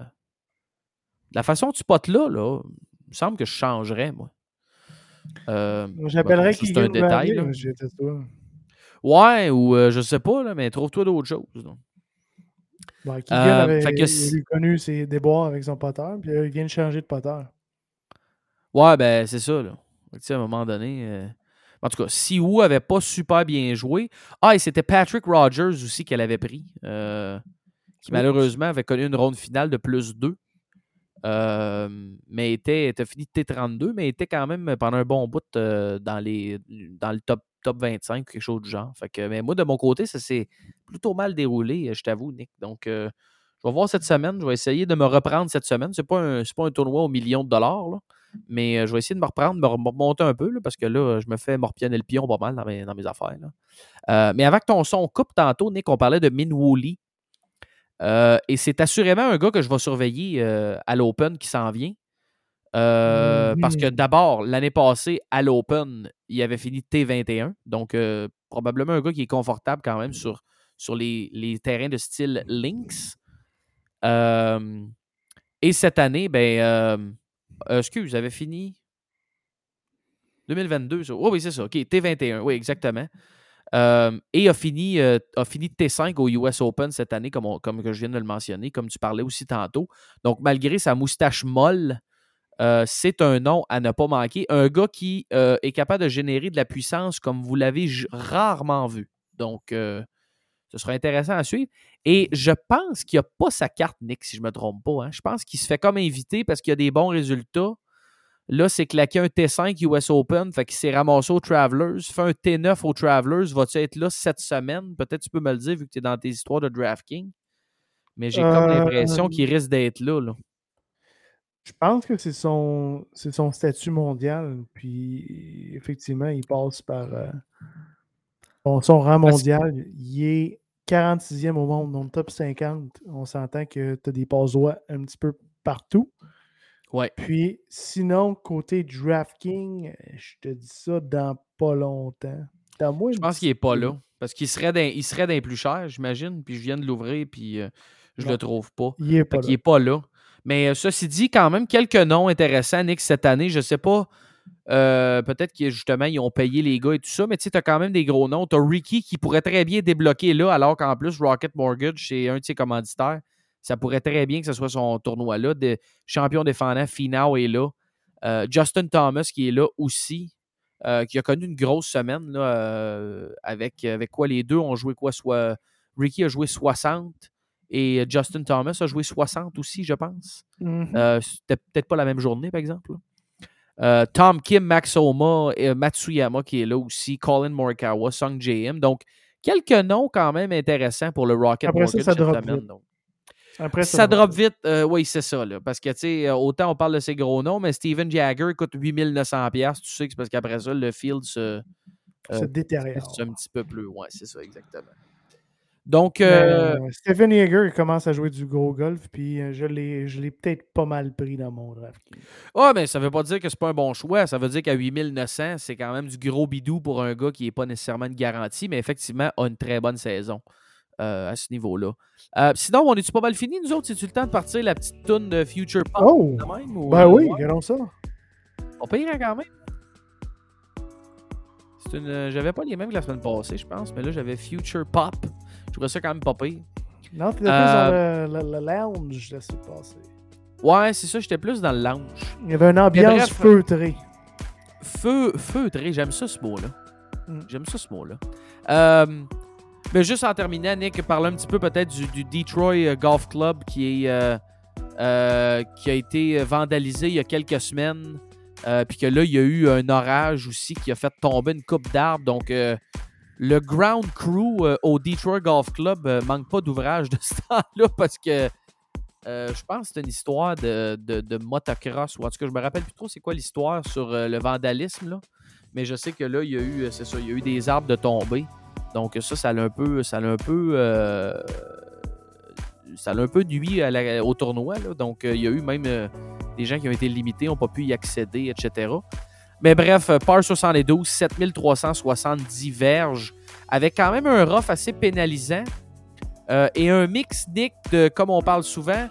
Speaker 1: la façon que tu potes là, là, il me semble que je changerais, moi. Euh,
Speaker 2: j'appellerais
Speaker 1: c'est
Speaker 2: Keegan
Speaker 1: un détail, ouais, ou euh, je sais pas, là, mais trouve-toi d'autres choses.
Speaker 2: Bon, Keegan
Speaker 1: Euh,
Speaker 2: avait
Speaker 1: fait que
Speaker 2: il a connu ses déboires avec son poteur, puis il vient de changer de poteur.
Speaker 1: Ouais, ben c'est ça, là. Tu sais, à un moment donné. euh, En tout cas, si Wu avait pas super bien joué. Ah, et c'était Patrick Rogers aussi qu'elle avait pris. euh, qui malheureusement avait connu une ronde finale de plus 2. Euh, mais était, était fini de T32, mais était quand même pendant un bon bout euh, dans, les, dans le top, top 25 ou quelque chose du genre. Fait que, mais moi, de mon côté, ça s'est plutôt mal déroulé, euh, je t'avoue, Nick. Donc, je vais voir cette semaine. Je vais essayer de me reprendre cette semaine. C'est pas un, pas un tournoi au million de dollars, là. Mais je vais essayer de me reprendre, me rem- remonter un peu, là, parce que là, je me fais morpionner le pion pas mal dans mes, dans mes affaires. là. Mais avec ton son coupe tantôt, Nick, on parlait de Min Woo Lee. Euh, et c'est assurément un gars que je vais surveiller euh, à l'Open qui s'en vient. Euh, Parce que
Speaker 2: Mhm.
Speaker 1: d'abord, l'année passée, à l'Open, il avait fini T21. Donc, probablement un gars qui est confortable quand même sur, sur les, les terrains de style Lynx. Et cette année, ben, excuse, avait fini 2022. ça. Oh, oui, c'est ça. OK, T21. Oui, exactement. Euh, et a fini, euh, a fini T5 au US Open cette année, comme, comme je viens de le mentionner, comme tu parlais aussi tantôt. Donc, malgré sa moustache molle, euh, c'est un nom à ne pas manquer. Un gars qui est capable de générer de la puissance comme vous l'avez rarement vu. Donc, ce sera intéressant à suivre. Et je pense qu'il n'a pas sa carte, Nick, si je ne me trompe pas. hein. Je pense qu'il se fait comme invité parce qu'il a des bons résultats. Là, c'est claqué un T5 US Open, fait qu'il s'est ramassé au Travelers. Fait un T9 au Travelers. Vas-tu être là cette semaine? Peut-être tu peux me le dire vu que tu es dans tes histoires de DraftKings. Mais j'ai comme
Speaker 2: Euh,
Speaker 1: l'impression qu'il risque d'être là. là.
Speaker 2: Je pense que c'est son, c'est son statut mondial. Puis, effectivement, il passe par euh, son, son rang mondial. Il est 46e au monde, dans le top 50. On s'entend que tu as des droits un petit peu partout.
Speaker 1: Ouais.
Speaker 2: Puis, sinon, côté DraftKings, je te dis ça dans pas longtemps. Dans moins
Speaker 1: Je pense qu'il n'est pas là. Parce qu'il serait d'un, il serait d'un plus cher, j'imagine. Puis je viens de l'ouvrir, puis euh, je
Speaker 2: Non.
Speaker 1: le trouve pas.
Speaker 2: Il est pas
Speaker 1: n'est pas là. Mais euh, ceci dit, quand même, quelques noms intéressants, Nick, cette année. Je sais pas. euh, peut-être que justement, ils ont payé les gars et tout ça, mais tu sais, tu as quand même des gros noms. Tu as Ricky qui pourrait très bien débloquer là, alors qu'en plus, Rocket Mortgage, c'est un de ses commanditaires. Ça pourrait très bien que ce soit son tournoi là. De champion défendant, Finau est là. Euh, Justin Thomas qui est là aussi, euh, qui a connu une grosse semaine là, euh, avec, avec quoi les deux ont joué quoi soit Ricky a joué 60 et Justin Thomas a joué 60 aussi, je pense.
Speaker 2: Mhm.
Speaker 1: Euh, C'était peut-être pas la même journée, par exemple. Tom Kim, Max Oma, et Matsuyama qui est là aussi, Colin Morikawa, Sung JM. Donc, quelques noms quand même intéressants pour le Rocket
Speaker 2: Après ça,
Speaker 1: Mortgage
Speaker 2: ça
Speaker 1: cette semaine. donc.
Speaker 2: Après,
Speaker 1: Ça drop vite, euh, oui, c'est ça. Là, parce que, tu sais, euh, autant on parle de ces gros noms, mais Steven Jagger coûte 8900$. piastres, Tu sais que c'est parce qu'après ça, le field se,
Speaker 2: se
Speaker 1: euh,
Speaker 2: détériore.
Speaker 1: c'est un petit peu plus. Ouais, c'est ça, exactement. Donc, euh,
Speaker 2: euh, Stephen Yeager il commence à jouer du gros golf, puis je l'ai, je l'ai peut-être pas mal pris dans mon draft.
Speaker 1: ah, mais ça veut pas dire que c'est pas un bon choix. Ça veut dire qu'à 8900, c'est quand même du gros bidou pour un gars qui n'est pas nécessairement une garantie, mais effectivement a une très bonne saison euh, à ce niveau-là. Euh, sinon, on est-tu pas mal fini, nous autres? C'est-tu le temps de partir la petite toune de Future Pop?
Speaker 2: Oh!
Speaker 1: quand même, ou,
Speaker 2: Ben
Speaker 1: euh,
Speaker 2: oui,
Speaker 1: ouais?
Speaker 2: regardons ça.
Speaker 1: On payera quand même. C'est une, j'avais pas les mêmes que la semaine passée, je pense, mais là, j'avais Future Pop. Je trouvais ça quand même pas pire.
Speaker 2: Non, t'étais
Speaker 1: Euh,
Speaker 2: plus dans le, le- le lounge de ce passé.
Speaker 1: Ouais, c'est ça, j'étais plus dans le lounge.
Speaker 2: Il y avait une ambiance
Speaker 1: bref,
Speaker 2: feutrée.
Speaker 1: Feu, feutré, j'aime ça ce mot-là.
Speaker 2: Mm.
Speaker 1: J'aime ça ce mot-là. Euh, mais juste en terminant, Nick, parle un petit peu peut-être du, Detroit euh, Golf Club qui euh, euh, a été vandalisé il y a quelques semaines. Puis que là, il y a eu un orage aussi qui a fait tomber une coupe d'arbres. Donc, le ground crew au Detroit Golf Club manque pas d'ouvrage de ce temps-là parce que je pense que c'est une histoire de, de, motocross. Ou en tout cas, je me rappelle plus trop c'est quoi l'histoire sur le vandalisme. Là. Mais je sais que là, il y a eu, c'est ça, il y a eu des arbres de tomber. Donc ça, ça l'a un peu, ça un peu, euh, ça un peu nuit au tournoi. Donc euh, il y a eu même euh, des gens qui ont été limités, n'ont pas pu y accéder, etc. Mais bref, par 72, 7370 verges, avec quand même un rough assez pénalisant et un mix Nick de, comme on parle souvent,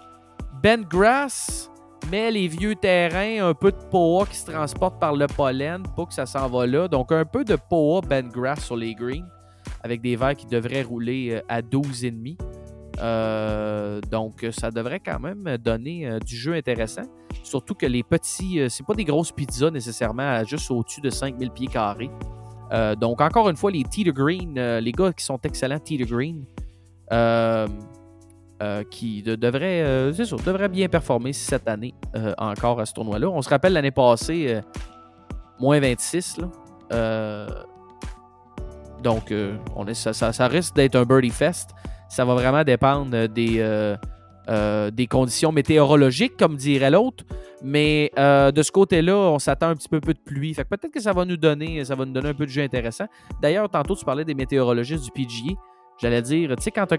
Speaker 1: bent grass, mais les vieux terrains, un peu de poa qui se transporte par le pollen, pas que ça s'en va là. Donc un peu de poa bent grass sur les greens, avec des verres qui devraient rouler euh, à 12,5. Euh, donc ça devrait quand même donner euh, du jeu intéressant. Surtout que les petits, euh, c'est pas des grosses pizzas nécessairement, juste au-dessus de 5000 pieds carrés. Euh, donc encore une fois, les to green, euh, les gars qui sont excellents to green, euh, euh, qui de- devraient, euh, ça, devraient bien performer cette année euh, encore à ce tournoi-là. On se rappelle l'année passée, euh, moins 26. Là. Donc, euh, on ça, risque d'être un birdie fest. Ça va vraiment dépendre des, euh, euh, conditions météorologiques, comme dirait l'autre. Mais de ce côté-là, on s'attend un petit peu, peu de pluie. Fait peut-être que ça va nous donner, ça va nous donner un peu de jeu intéressant. D'ailleurs, tantôt, tu parlais des météorologistes du PGA. J'allais dire, tu sais, quand tu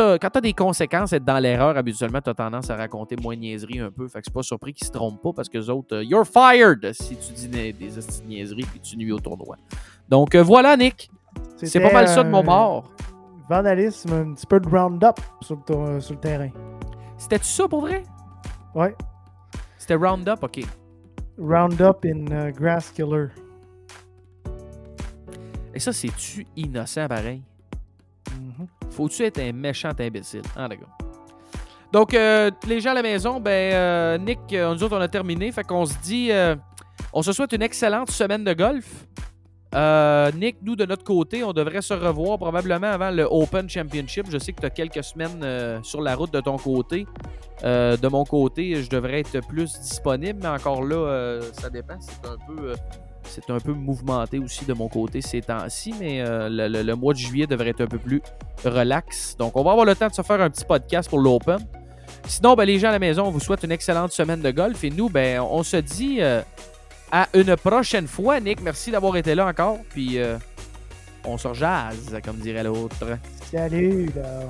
Speaker 1: as, des conséquences, être dans l'erreur, habituellement, tu as tendance à raconter moins de niaiseries un peu. Fait que c'est pas surpris qu'ils se trompent pas parce que les autres, you're fired si tu dis des, des niaiseries puis tu nuis au tournoi. Donc voilà, Nick. C'est pas mal ça de mon
Speaker 2: euh,
Speaker 1: bord.
Speaker 2: Vandalisme, un petit peu de round-up sur, le tour- euh, sur le terrain.
Speaker 1: C'était-tu ça pour vrai?
Speaker 2: Ouais.
Speaker 1: C'était Roundup, ok.
Speaker 2: Round-up in uh, Grass Killer.
Speaker 1: Et ça, c'est-tu innocent pareil?
Speaker 2: Mhm.
Speaker 1: Faut-tu être un méchant imbécile? Ah, d'accord. Donc, euh, les gens à la maison, ben, euh, Nick, euh, nous autres, on a terminé. Fait qu'on se dit, euh, on se souhaite une excellente semaine de golf. Euh, Nick, nous, de notre côté, on devrait se revoir probablement avant le Open Championship. Je sais que tu as quelques semaines euh, sur la route de ton côté. Euh, de mon côté, je devrais être plus disponible, mais encore là, euh, ça dépend. C'est un peu. mouvementé aussi de mon côté ces temps-ci, mais le, mois de juillet devrait être un peu plus relax. Donc, on va avoir le temps de se faire un petit podcast pour l'Open. Sinon, ben, les gens à la maison, on vous souhaite une excellente semaine de golf. Et nous, ben, on se dit à une prochaine fois. Nick, merci d'avoir été là encore. Puis, euh, on se rejase, comme dirait l'autre.
Speaker 2: Salut, là.